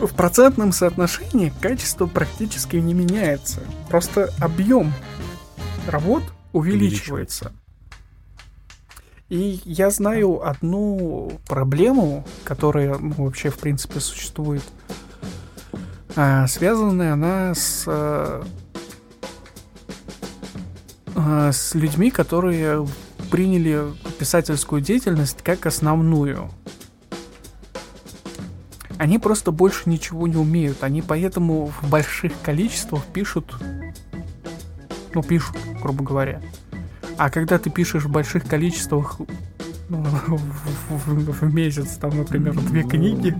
В процентном соотношении качество практически не меняется. Просто объем работ увеличивается. И я знаю одну проблему, которая ну, вообще в принципе существует. А, связанная она с э, с людьми, которые приняли писательскую деятельность как основную. Они просто больше ничего не умеют. Они поэтому в больших количествах пишут, ну, пишут, грубо говоря. А когда ты пишешь в больших количествах ну, в, в- в месяц, там, например, две книги,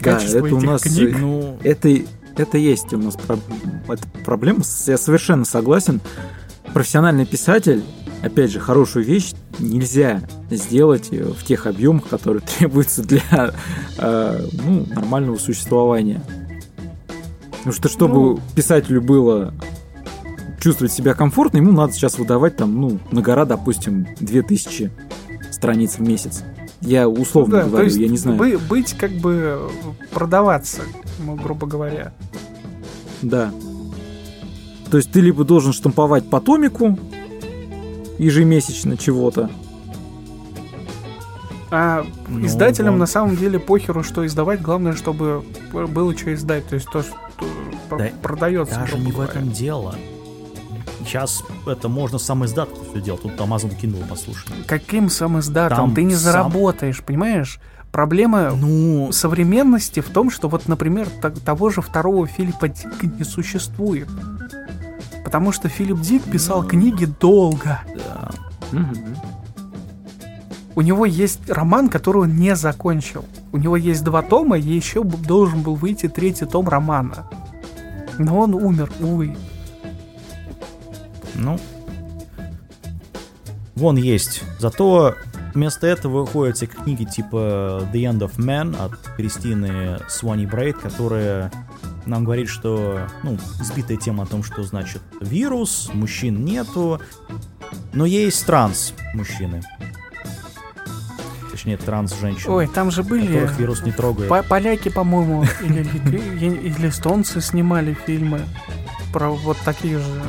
Да, это у нас, книг, э, Ну, Это, это есть у нас проб- это проблема. Я совершенно согласен. Профессиональный писатель, опять же, хорошую вещь нельзя сделать э, в тех объемах, которые *laughs* требуются для э, ну, нормального существования. Потому что чтобы Ну. писателю было чувствовать себя комфортно, ему надо сейчас выдавать там, ну, на гора, допустим, 2000 страниц в месяц. Я условно Ну да, говорю, есть я не знаю. бы- быть как бы продаваться, ну, грубо говоря. Да. То есть ты либо должен штамповать по томику ежемесячно чего-то. А Ну, издателям вон. на самом деле похеру, что издавать, главное, чтобы было что издать, то есть то, что Да продается. даже не в говоря. этом дело. Сейчас это можно сам издат все делать. Тут Amazon Kindle послушай. Каким сам издатом? Там Ты не сам- заработаешь, понимаешь? Проблема Ну, современности в том, что вот, например, того же второго Филиппа Дика не существует. Потому что Филипп Дик писал книги долго. да. Мгм. У него есть роман, который он не закончил. У него есть два тома, и еще должен был выйти третий том романа. Но он умер, увы. Ну, вон есть. Зато вместо этого выходят всякие книги типа The End of Man от Кристины Свани Брейд, которая нам говорит, что, ну, избитая тема о том, что значит вирус, мужчин нету, но есть транс-мужчины. Точнее, транс-женщины, Ой, там же были которых вирус не трогает. по- поляки, по-моему, или, *laughs* или эстонцы снимали фильмы про вот такие же.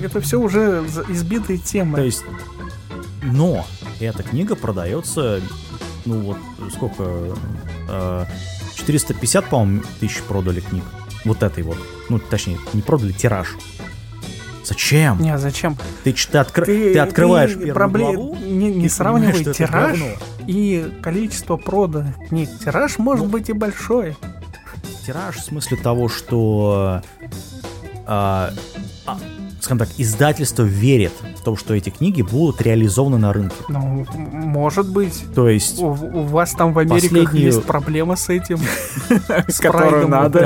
Это все уже избитые темы. То есть, но эта книга продается, ну вот сколько, э, 450, по-моему, тысяч продали книг. Вот этой вот. Ну, точнее, не продали, тираж. Зачем? Не, а зачем? Ты, ты, откры- ты открываешь первую пробле- главу, Не, не сравнивай понимаешь, тираж и количество проданных книг. Тираж может Ну, быть и большой. Тираж в смысле того, что, а, а, скажем так, издательство верит в том, что эти книги будут реализованы на рынке. Ну, может быть. То есть, У, у вас там в Америках Последнюю- есть проблема с этим. *laughs* С прайдом надо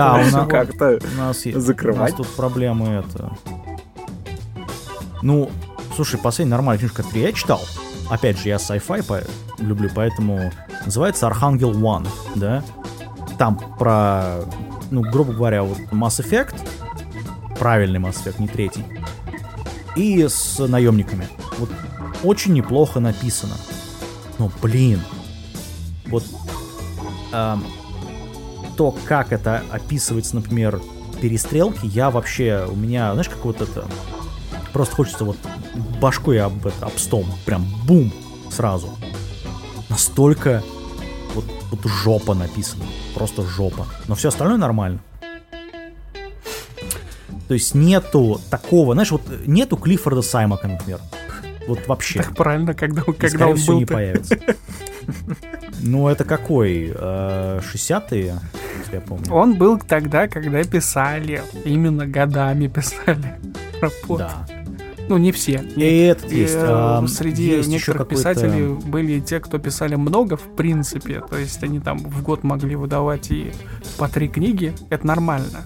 как-то У нас, е- Закрывать? у нас тут проблемы это. Ну, слушай, последняя нормальная книжка, которую я читал. Опять же, я sci-fi по- люблю, поэтому называется Архангел One, да? Там про, ну, грубо говоря, вот Mass Effect, правильный Mass Effect, не третий, и с наемниками. Вот очень неплохо написано. Но, блин, вот ам, то, как это описывается, например, перестрелки, я вообще, у меня, знаешь, как вот это, просто хочется вот башкой об, это, об стол, прям бум, сразу. Настолько вот, вот жопа написано, просто жопа. Но все остальное нормально. То есть нету такого, знаешь, вот нету Клиффорда Саймака, например. Вот вообще. Так правильно, когда, когда скорее он всего, был. не появится. Ну, это какой? Э, 60-е, если я помню. Он был тогда, когда писали. Именно годами писали. работы. Да. Ну, не все. И этот есть. э, а, Среди есть некоторых писателей были те, кто писали много, в принципе. То есть они там в год могли выдавать и по три книги. Это нормально.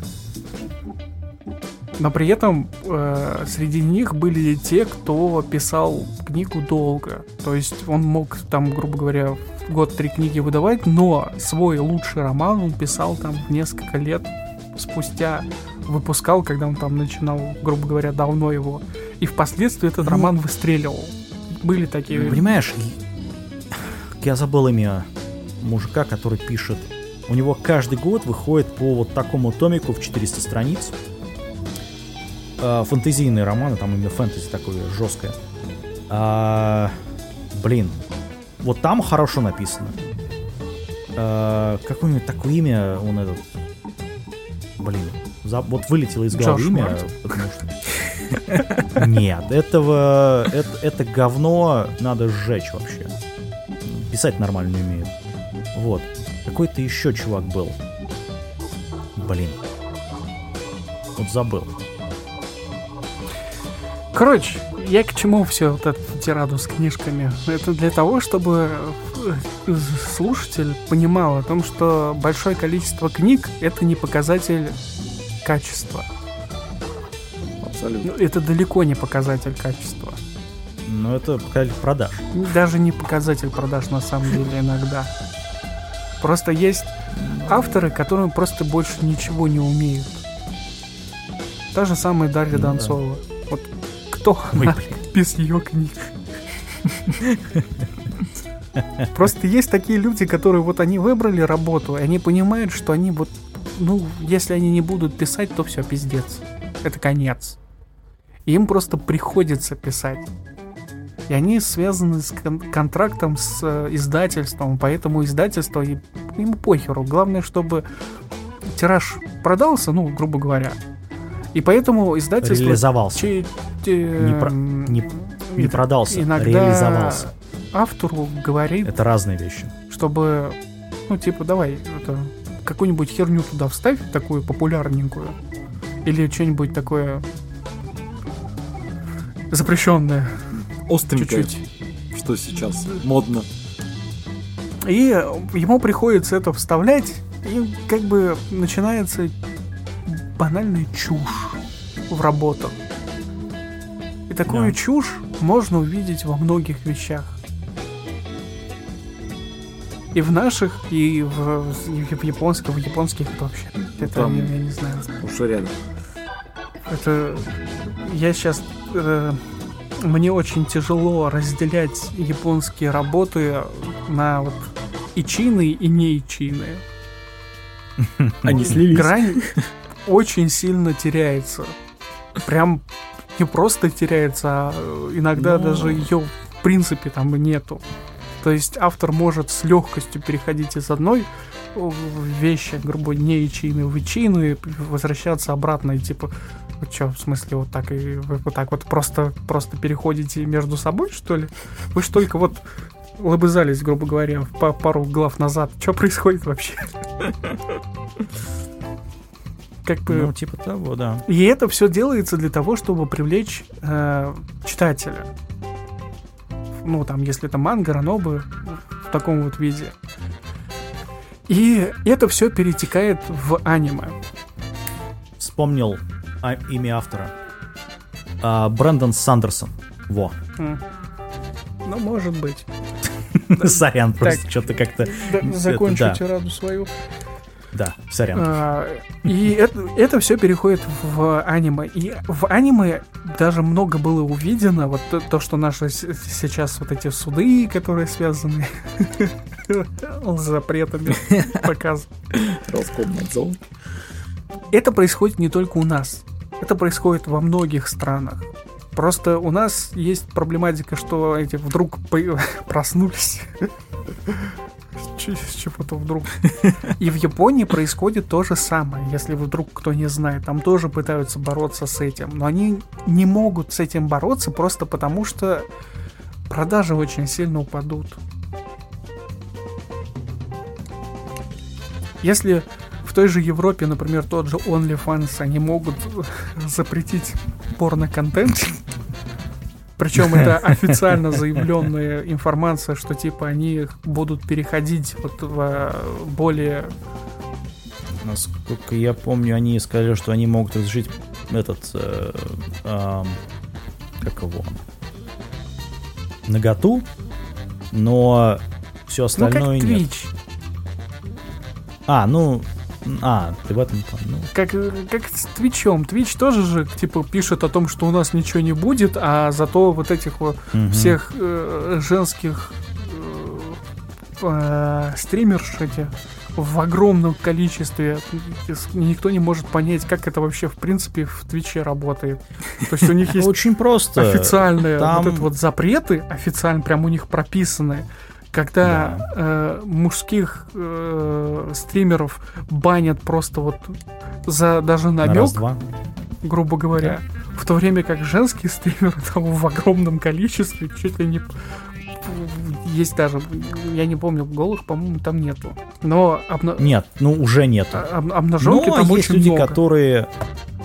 Но при этом э, среди них были те, кто писал книгу долго. То есть он мог там, грубо говоря, год три книги выдавать, но свой лучший роман он писал там несколько лет спустя выпускал, когда он там начинал, грубо говоря, давно его. И впоследствии этот Ну, роман выстреливал. Были такие... Понимаешь, и- я забыл имя мужика, который пишет. У него каждый год выходит по вот такому томику в 400 страниц. Э, Фэнтезийные романы, там именно фэнтези такое жесткое. А, блин, вот там хорошо написано. Э, Какое-нибудь такое имя он этот... Блин, за- вот вылетело из головы Джордж имя, что... *laughs* Нет, этого... Это, это говно надо сжечь вообще. Писать нормально не умеет. Вот. Какой-то еще чувак был. Блин. Вот забыл. Короче, я к чему все вот эту тираду с книжками? Это для того, чтобы э, слушатель понимал о том, что большое количество книг это не показатель качества. Абсолютно. Ну, Это далеко не показатель качества. Но это показатель продаж. Даже не показатель продаж на самом деле иногда. Просто есть авторы, которые просто больше ничего не умеют. Та же самая Дарья Ну да. Кто *laughs* блин. без ее книг? *laughs* Просто есть такие люди, которые вот они выбрали работу, и они понимают, что они вот, ну, если они не будут писать, то все, пиздец. Это конец. И им просто приходится писать. И они связаны с кон- контрактом с э, издательством, поэтому издательство и- ему похеру. Главное, чтобы тираж продался, ну, грубо говоря. И поэтому издательство... Реализовался. че- те- Не про- м, не- Не продался, иногда реализовался. автору говорит, Это разные вещи. чтобы Ну, типа, давай, это, какую-нибудь херню туда вставь, такую популярненькую. Или что-нибудь такое запрещенное. Остренькое, Чуть-чуть. что сейчас модно. И ему приходится это вставлять, и как бы начинается банальная чушь в работах. И такую Да. чушь можно увидеть во многих вещах. И в наших, и в, и в японских, в японских это вообще. Это там- я, я не знаю. Уж рядом. Это я сейчас мне очень тяжело разделять японские работы на вот ичины и не ичины. Они слились. Грань очень сильно теряется. Прям не просто теряется, а э, иногда Ну. даже ее в принципе там и нету. То есть автор может с легкостью переходить из одной э, вещи, грубо не ичины в ичину и возвращаться обратно и типа вы что, в смысле, вот так и вы вот так вот просто, просто переходите между собой, что ли? Вы ж только вот лобызались, грубо говоря, по пару глав назад. Что происходит вообще? *laughs* Как бы... Ну, типа того, да. И это все делается для того, чтобы привлечь э, читателя. Ну, там, если это манга, ранобы, в таком вот виде. И это все перетекает в аниме. Вспомнил а- имя автора. А, Брэндон Сандерсон. Во. М. Ну, может быть. *laughs* Сорян, просто что-то как-то... Закончу тираду свою. Да, сорян. А, И это, это все переходит в аниме. И в аниме даже много было увидено. Вот то, то, что наши сейчас вот эти суды, которые связаны *laughs* с запретами *laughs* показывают. Роскомнадзор. Это происходит не только у нас. Это происходит во многих странах. Просто у нас есть проблематика, что эти вдруг *laughs* проснулись. С чего-то вдруг. И в Японии происходит то же самое, если вдруг кто не знает. Там тоже пытаются бороться с этим. Но они не могут с этим бороться просто потому, что продажи очень сильно упадут. Если в той же Европе, например, тот же OnlyFans, они могут запретить порно-контент, причем это *laughs* официально заявленная информация, что типа они будут переходить вот в э, более Насколько я помню, они сказали, что они могут разрешить этот... э, ам, как его? Наготу, но все ну как остальное нет. Twitch, А, ну... А, ты в этом... плане, Ну, как как с Твичом. Твич тоже же типа пишет о том, что у нас ничего не будет, а зато вот этих вот мгм. всех э, женских э, э, стримерш эти в огромном количестве. Никто не может понять, как это вообще в принципе в Твиче работает. То есть у них *laughs* есть Очень просто. официальные там- вот вот запреты, официально прям у них прописаны. Когда э, мужских э, стримеров банят просто вот за даже На намек, раз-два. грубо говоря, в то время как женские *laughs* стримеры там в огромном количестве, чуть ли не есть даже, я не помню, голых, по-моему, там нету. Но обна... Нет, ну уже нету. об- обнаженки Но там есть очень люди, много. которые,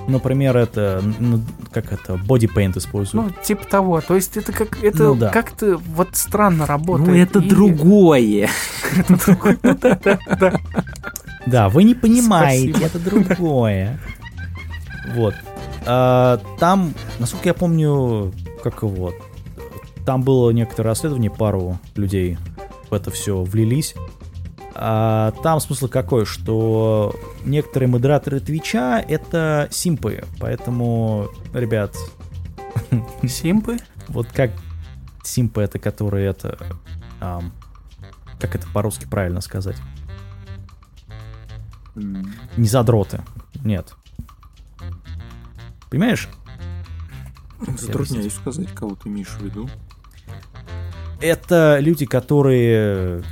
например, это, ну, как это, bodypaint используют. Ну, типа того. То есть это как это Ну да. как-то вот странно работает. Ну, это И- другое. *laughs* Да. Да, вы не понимаете, это другое. Вот. А, там, насколько я помню, как его, там было некоторое расследование, пару людей в это все влились. А, там смысл какой, что некоторые модераторы Твича это симпы, поэтому, ребят, Симпы? вот как симпы это, которые это, как это по-русски правильно сказать? М, Не задроты. Нет. Понимаешь? Затрудняюсь сказать, кого ты имеешь в виду. Это люди, которые,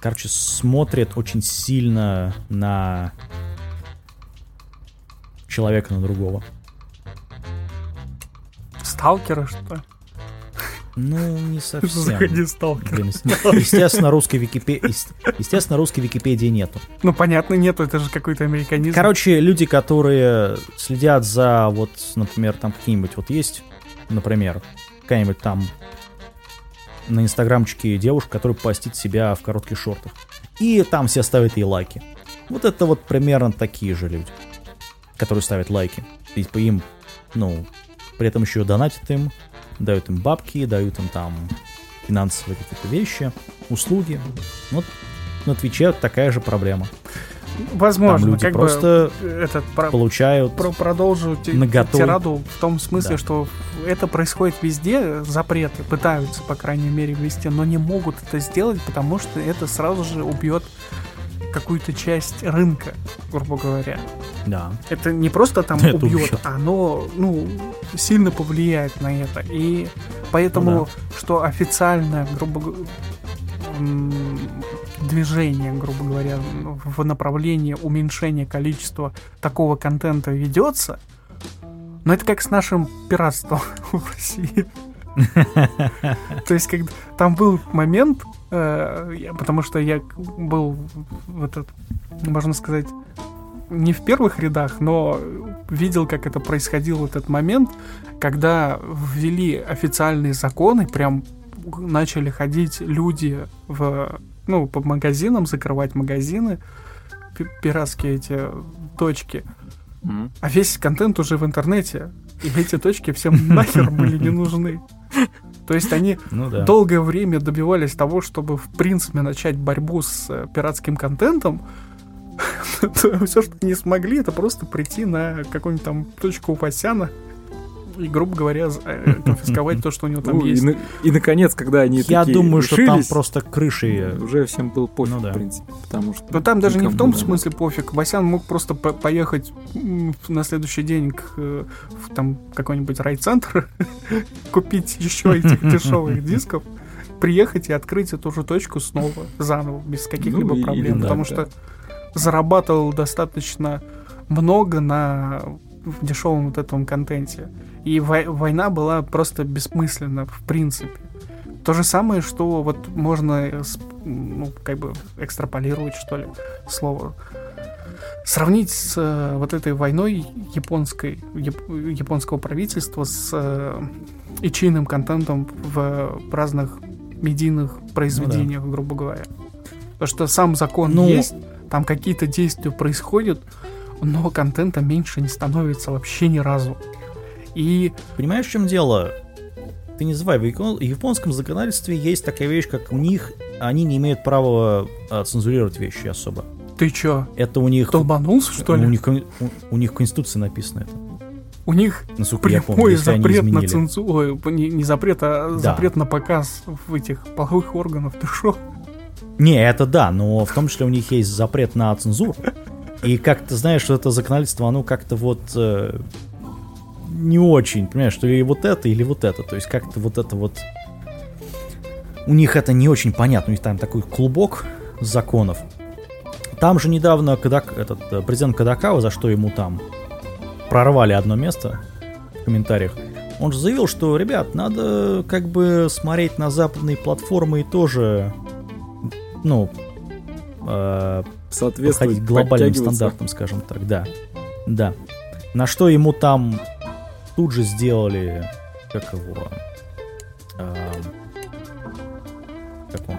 короче, смотрят очень сильно на человека, на другого. Сталкеры, что ли? Ну, не *laughs* совсем. Заходи, сталкер. Блин, ес- естественно, русской Википедии, естественно, русской Википедии нету. Ну, понятно, нету, это же какой-то американизм. Короче, люди, которые следят за, вот, например, там какие-нибудь, вот есть, например, какая-нибудь там на инстаграмчике девушка, которая постит себя в коротких шортах. И там все ставят ей лайки. Вот это вот примерно такие же люди, которые ставят лайки. И по им, ну, при этом еще донатят им, дают им бабки, дают им там финансовые какие-то вещи, услуги. Вот на Твиче такая же проблема. Возможно, Там люди как просто бы этот про- получают про- продолжу наготу. тираду в том смысле, Да. что это происходит везде, запреты пытаются, по крайней мере, ввести, но не могут это сделать, потому что это сразу же убьет какую-то часть рынка, грубо говоря. Да. Это не просто там *laughs* Это убьет, убьет. оно ну, сильно повлияет на это. И поэтому, Ну что официальное, грубо г- м, движение, грубо говоря, в направлении уменьшения количества такого контента ведется, но это как с нашим пиратством *laughs* в России. *laughs* То есть, когда там был момент, э, потому что я был в этот, можно сказать, не в первых рядах, но видел, как это происходил этот момент, когда ввели официальные законы, прям начали ходить люди в, ну, по магазинам, закрывать магазины, пи- пиратские эти точки, Мгм. а весь контент уже в интернете, и эти точки всем *laughs* нахер были не нужны. То есть они Ну да. долгое время добивались того, чтобы в принципе начать борьбу с э, пиратским контентом. *laughs* Все, что не смогли, это просто прийти на какую-нибудь там точку у Васяна и, грубо говоря, э, конфисковать то, что у него там Ну, есть. и наконец, когда они Я такие думаю, что там просто крыши. уже всем был пофиг, Ну в принципе, потому что... Но там даже не в том смысле пофиг. Васян мог просто по- поехать на следующий день к, э, в там какой-нибудь райцентр, *laughs* купить еще этих *laughs* дешевых дисков, приехать и открыть эту же точку снова, заново, без каких-либо Ну, проблем. потому да. что зарабатывал достаточно много на дешевом вот этом контенте. И вой- война была просто бессмысленна, в принципе. То же самое, что вот можно, э, ну, как бы экстраполировать, что ли, слово. Сравнить с э, вот этой войной японской, яп- японского правительства с э, ичийным контентом в разных медийных произведениях, грубо говоря. Потому что сам закон Ну- есть, там какие-то действия происходят, но контента меньше не становится вообще ни разу. И Понимаешь, в чем дело? Ты не забывай, в япон- в японском законодательстве есть такая вещь, как у них, они не имеют права а, цензурировать вещи особо. ты чё, Это у них... долбанулся, что ну, ли? у, них, у, у них в Конституции написано это. У них Насколько я помню, прямой они запрет на цензуру, не, не запрет, а Да. запрет на показ в этих половых органов. Ты шо? Не, это да, но в том числе у них есть запрет на цензуру. И как ты знаешь, что это законодательство, оно как-то вот э, не очень, понимаешь, что или вот это, или вот это. То есть как-то вот это вот... У них это не очень понятно. У них там такой клубок законов. Там же недавно Кадак, этот э, президент Кадакава, за что ему там прорвали одно место в комментариях, он же заявил, что, ребят, надо как бы смотреть на западные платформы и тоже, ну, э, Соответствовать, глобальным стандартам, скажем так, да. Да. На что ему там тут же сделали, как его, эм, как он,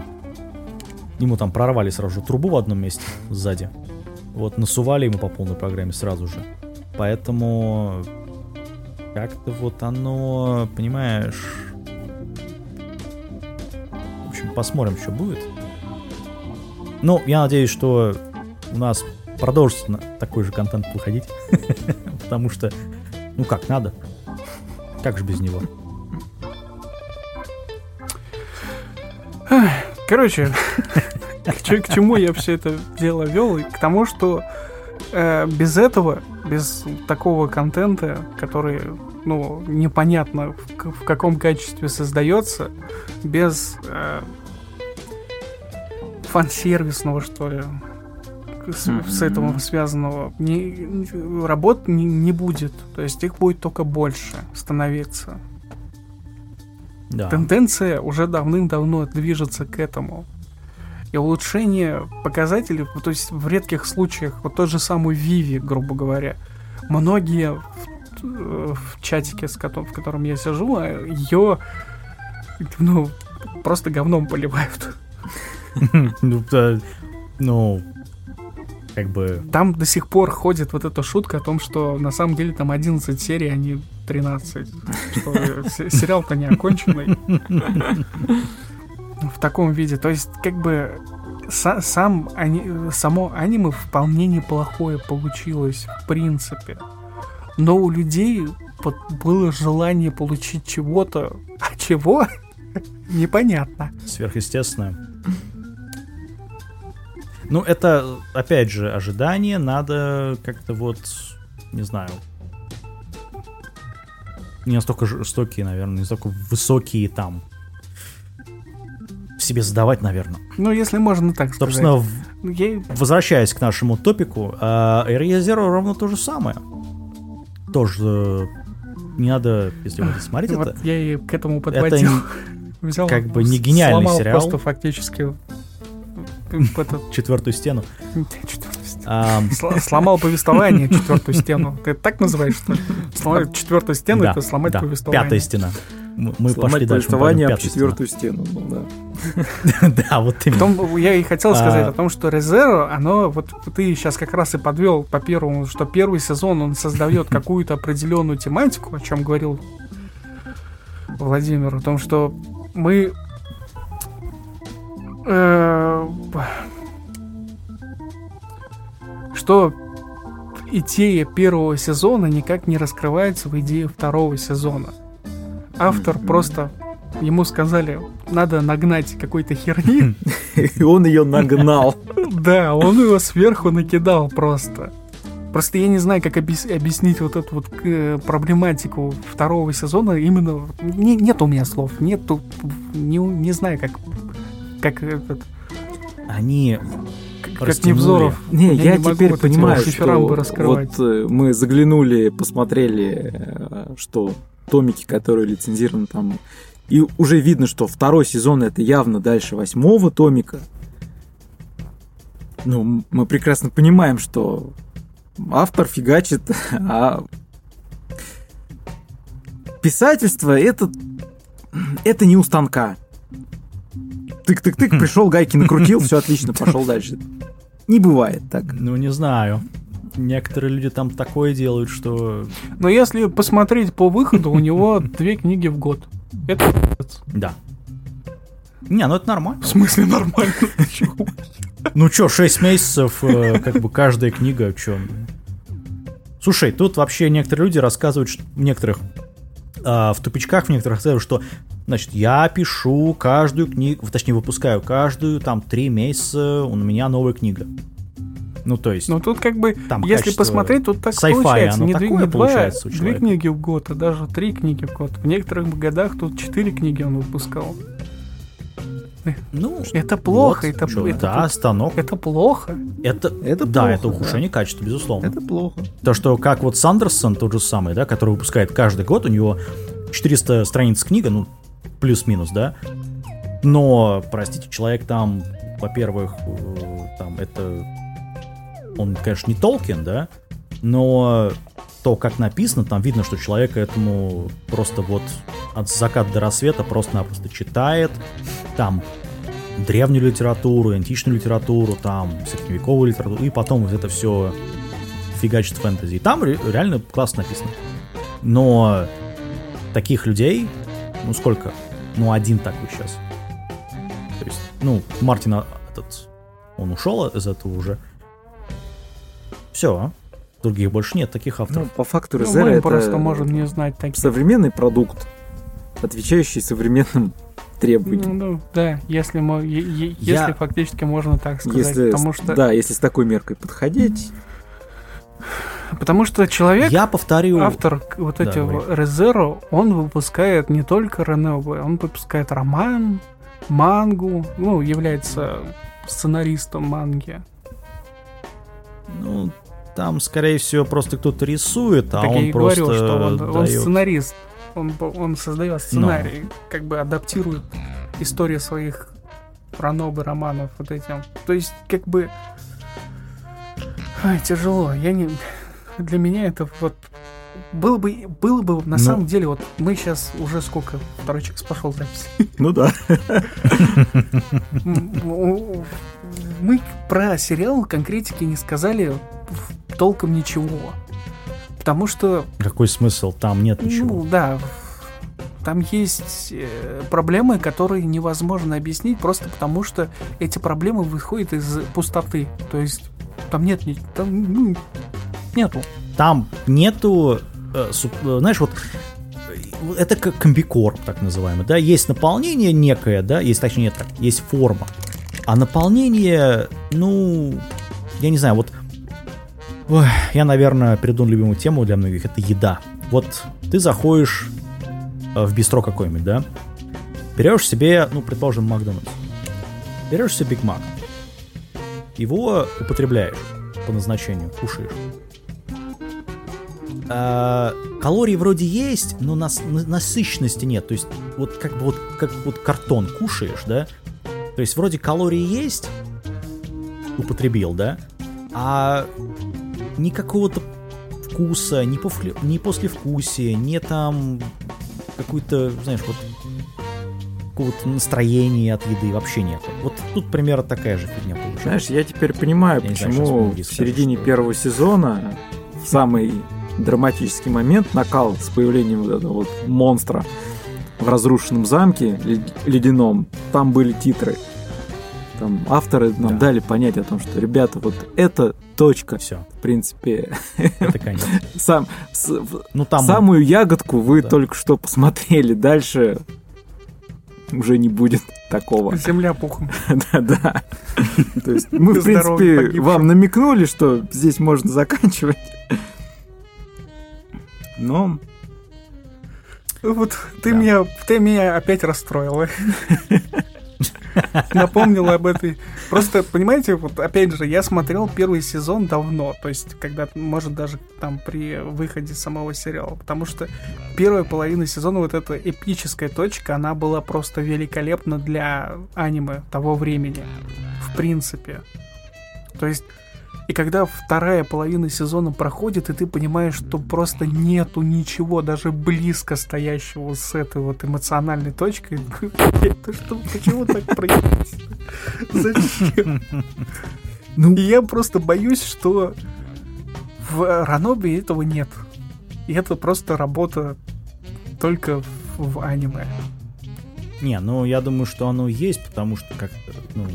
ему там прорвали сразу же трубу в одном месте сзади. Вот, насували ему по полной программе сразу же. Поэтому как-то вот оно, понимаешь... В общем, посмотрим, что будет. Ну, я надеюсь, что у нас продолжится такой же контент выходить. *laughs* Потому что, ну как, надо. Как же без него? Короче, к, чему я все это дело вел? К тому, что э, без этого, без такого контента, который, ну, непонятно в, в каком качестве создается, без э, фан-сервисного, что ли, с, с этим связанного, не, работ не, не будет. То есть их будет только больше становиться. Да. Тенденция уже давным-давно движется к этому. И улучшение показателей, то есть в редких случаях, вот тот же самый Виви, грубо говоря, многие в, в чатике, с котом, в котором я сижу, ее ну, просто говном поливают. *laughs* Ну, ну, как бы... Там до сих пор ходит вот эта шутка о том, что на самом деле там 11 серий, а не 13. Что се- сериал-то не оконченный. В таком виде. То есть, как бы, са- сам, ани- само аниме вполне неплохое получилось, в принципе. Но у людей вот было желание получить чего-то, а чего? *laughs* Непонятно. Сверхъестественное. Ну, это, опять же, ожидание. Надо как-то вот, не знаю, не настолько жестокие, наверное, не настолько высокие там в себе задавать, наверное. Ну, если можно так Собственно, сказать. в- Я- возвращаясь к нашему топику, а, Area Zero ровно то же самое. Тоже э, не надо, если вы смотреть Вот это, я и к этому это подводил. не- *laughs* Взял, как бы не гениальный сломал сериал. просто фактически четвертую стену. *laughs* *laughs* А, Сломал повествование, четвертую стену. Ты так называешь, что ли? Сломать четвертую стену, это сломать повествование. Пятая стена. Мы Сломать пошли дальше. повествование об четвертую стену. Ну, *laughs* да. вот именно. Потом я и хотел А. сказать о том, что Резеро, оно, вот ты сейчас как раз и подвел по первому, что первый сезон он создает какую-то определенную тематику, о чем говорил Владимир, о том, что мы что идея первого сезона никак не раскрывается в идее второго сезона. Автор просто ему сказали, надо нагнать какой-то херни, *laughs* И он ее нагнал. *laughs* да, он его сверху накидал просто. Просто я не знаю, как объяс- объяснить вот эту вот э, проблематику второго сезона. Именно не- нет у меня слов, нету, не, не знаю, как как этот, Они как, Растянули. Невзоров. Не, я, не могу теперь вот понимаю, что вот э, мы заглянули, посмотрели, э, что томики, которые лицензированы там, и уже видно, что второй сезон это явно дальше восьмого томика. Ну, мы прекрасно понимаем, что автор фигачит, *laughs* а писательство это это не у станка. Тык-тык-тык, *laughs* пришел, гайки накрутил, все отлично, пошел дальше. Не бывает так. Ну, не знаю. Некоторые люди там такое делают, что... Но если посмотреть по выходу, у него две книги в год. Это. Да. Не, ну это нормально. в смысле нормально. *laughs* Ну чё, 6 месяцев, э, как бы каждая книга, чё. Слушай, тут вообще некоторые люди рассказывают, что в некоторых, а, в тупичках в некоторых рассказывают, что, значит, я пишу каждую книгу, точнее, выпускаю каждую, там, 3 месяца у меня новая книга. Ну, то есть, Ну тут как бы, Там если посмотреть, тут так получается. оно Не, две- такое не два, получается у две книги в год, а даже три книги в год. В некоторых годах тут четыре книги он выпускал. ну... Это плохо, вот, это, чё, это, да, станок. это плохо. Это, Это да, плохо, это ухудшение качества, безусловно. Это плохо. То, что как вот Сандерсон, тот же самый, да, который выпускает каждый год, у него 400 страниц книга, ну, плюс-минус, да. Но, простите, человек там, во-первых, э, там это... Он, конечно, не Толкин, да, но то, как написано, там видно, что человек этому просто вот от заката до рассвета просто-напросто читает, там древнюю литературу, античную литературу, там средневековую литературу, и потом вот это все фигачит фэнтези. И там ре- реально классно написано. Но таких людей, ну сколько? Ну один такой сейчас. То есть, ну, Мартин а, этот, он ушел из этого уже. Все. Других больше нет таких Ну, авторов. по факту Ну, Резера мы это просто можем не знать таких. современный продукт, отвечающий современным *laughs* требованиям. Ну, ну, да, если, мы, е- е- Я- если фактически можно так сказать. Если, потому, что, да, если с такой меркой подходить, потому что человек, Я повторю. автор вот Да, говори. Резеро, он выпускает не только Ренобе, он выпускает роман, мангу, ну, является сценаристом манги. Ну, там, скорее всего, просто кто-то рисует, а так я он и просто говорил, что он, он дает- сценарист. Он, он создает сценарий, как бы адаптирует историю своих ранобы, романов вот этим. То есть, как бы... Ай, тяжело. Я не... Для меня это вот... Было бы, было бы на Ну. самом деле, вот мы сейчас уже сколько, второй час пошел запись. Ну да. Мы про сериал конкретики не сказали толком ничего. Потому что Какой смысл? Там нет ничего. Ну, да. Там есть э, проблемы, которые невозможно объяснить просто потому, что эти проблемы выходят из пустоты. То есть там нет там, ну, нету. Там нету, э, э, знаешь, вот э, это как комбикорм, так называемый, да, есть наполнение некое, да, есть, точнее, так, есть форма, а наполнение, ну, я не знаю, вот, ой, я, наверное, перейду любимую тему для многих, это еда. Вот ты заходишь в бистро какой-нибудь, да, берешь себе, ну, предположим, Макдональдс, берешь себе Биг Мак, его употребляешь по назначению, кушаешь. А, калорий вроде есть, но нас, на- насыщенности нет. То есть вот как бы вот как вот картон кушаешь, да? То есть вроде калории есть, употребил, да? А ни какого-то вкуса, ни, пофле, ни послевкусия, ни там какой-то, знаешь, вот какого-то настроения от еды вообще нет. Вот тут примерно такая же фигня получается. Знаешь, я теперь понимаю, Я не знаю, почему многие в середине что- первого сезона в *laughs* самый драматический момент накал с появлением вот этого вот монстра в разрушенном замке лед- ледяном, там были титры. Там авторы нам Да. дали понять о том, что, ребята, вот это точка, Все, в принципе, *laughs* это конец. сам, с- Ну там самую ягодку вы Да. только что посмотрели, дальше уже не будет такого. *laughs* Земля пухом. Да-да. То есть мы, в принципе, вам намекнули, что здесь можно заканчивать. Но Вот ты Да. меня, ты меня опять расстроила. *laughs* Напомнила об этой. Просто, понимаете, вот опять же, я смотрел первый сезон давно, то есть, когда, может, даже там при выходе самого сериала, потому что первая половина сезона, вот эта эпическая точка, она была просто великолепна для аниме того времени, в принципе. То есть, и когда вторая половина сезона проходит, и ты понимаешь, что просто нету ничего даже близко стоящего с этой вот эмоциональной точкой. *laughs* Это что, почему так происходит? Зачем? Ну, И я просто боюсь, что в Ранобе этого нет. И это просто работа только в, в аниме. Не, ну я думаю, что оно есть, потому что как ну,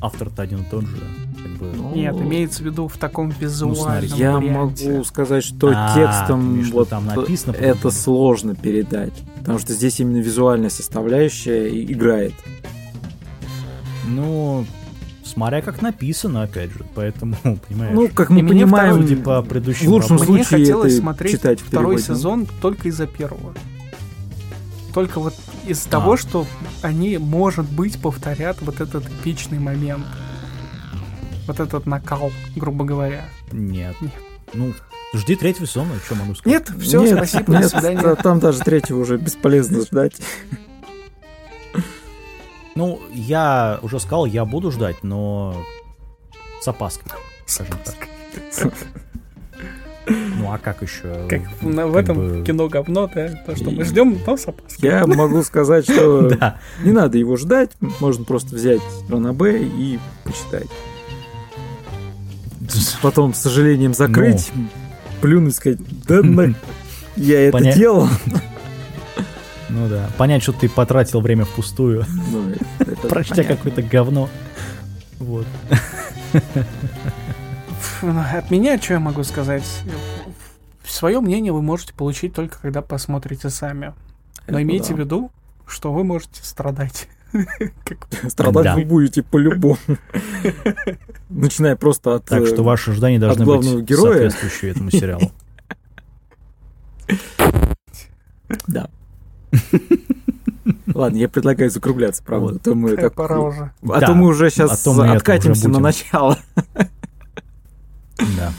автор-то один и тот же. Как бы, Ну, Нет, имеется в виду в таком визуальном смотри, я варианте. могу сказать, что А, текстом видишь, вот там написано это по-другому. сложно передать. Потому что здесь именно визуальная составляющая играет. Ну, смотря как написано, опять же, поэтому, *laughs* понимаешь, Ну, как мы И мне понимаем, второй, по предыдущим в лучшем вопросам. Мне случае хотелось это смотреть читать второй переводе. сезон только из-за первого. Только вот из А. того, что они, может быть, повторят вот этот эпичный момент. Вот этот накал, грубо говоря. Нет. Нет. Ну, жди третьего сезона, что могу сказать. Нет, все, Нет, спасибо, до нет, свидания. та- Там даже третьего уже бесполезно ждать. Ну, я уже сказал, я буду ждать, но с опаской, скажем так. Ну, а как еще? Как на- в Как этом бы- кино говно, да? То, что мы ждем, но с опаской. Я могу сказать, что *laughs* не надо его ждать, можно просто взять Ранабе и почитать. Потом, с сожалением, закрыть, плюнуть, сказать, да на... я это Поня- делал. Ну да. Понять, что ты потратил время впустую, Ну, *laughs* прочтя какое-то говно. Вот. От меня что я могу сказать? Свое мнение вы можете получить только когда посмотрите сами. Но Это имейте да. в виду, что вы можете страдать. *laughs* Страдать Да. вы будете по-любому. Начиная просто от... Так что э, ваши ожидания должны быть главного героя. соответствующие этому сериалу. Да. Ладно, я предлагаю закругляться, правда. Вот. А то мы так- пора уже. А Да, то мы уже сейчас а то мы откатимся уже на начало Да.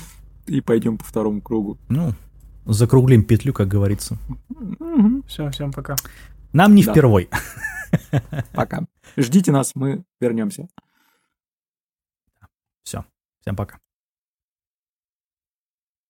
и пойдем по второму кругу. Ну, закруглим петлю, как говорится. Все, всем пока. Нам не Да. впервой. *laughs* Пока. Ждите нас, мы вернемся. Все, всем пока.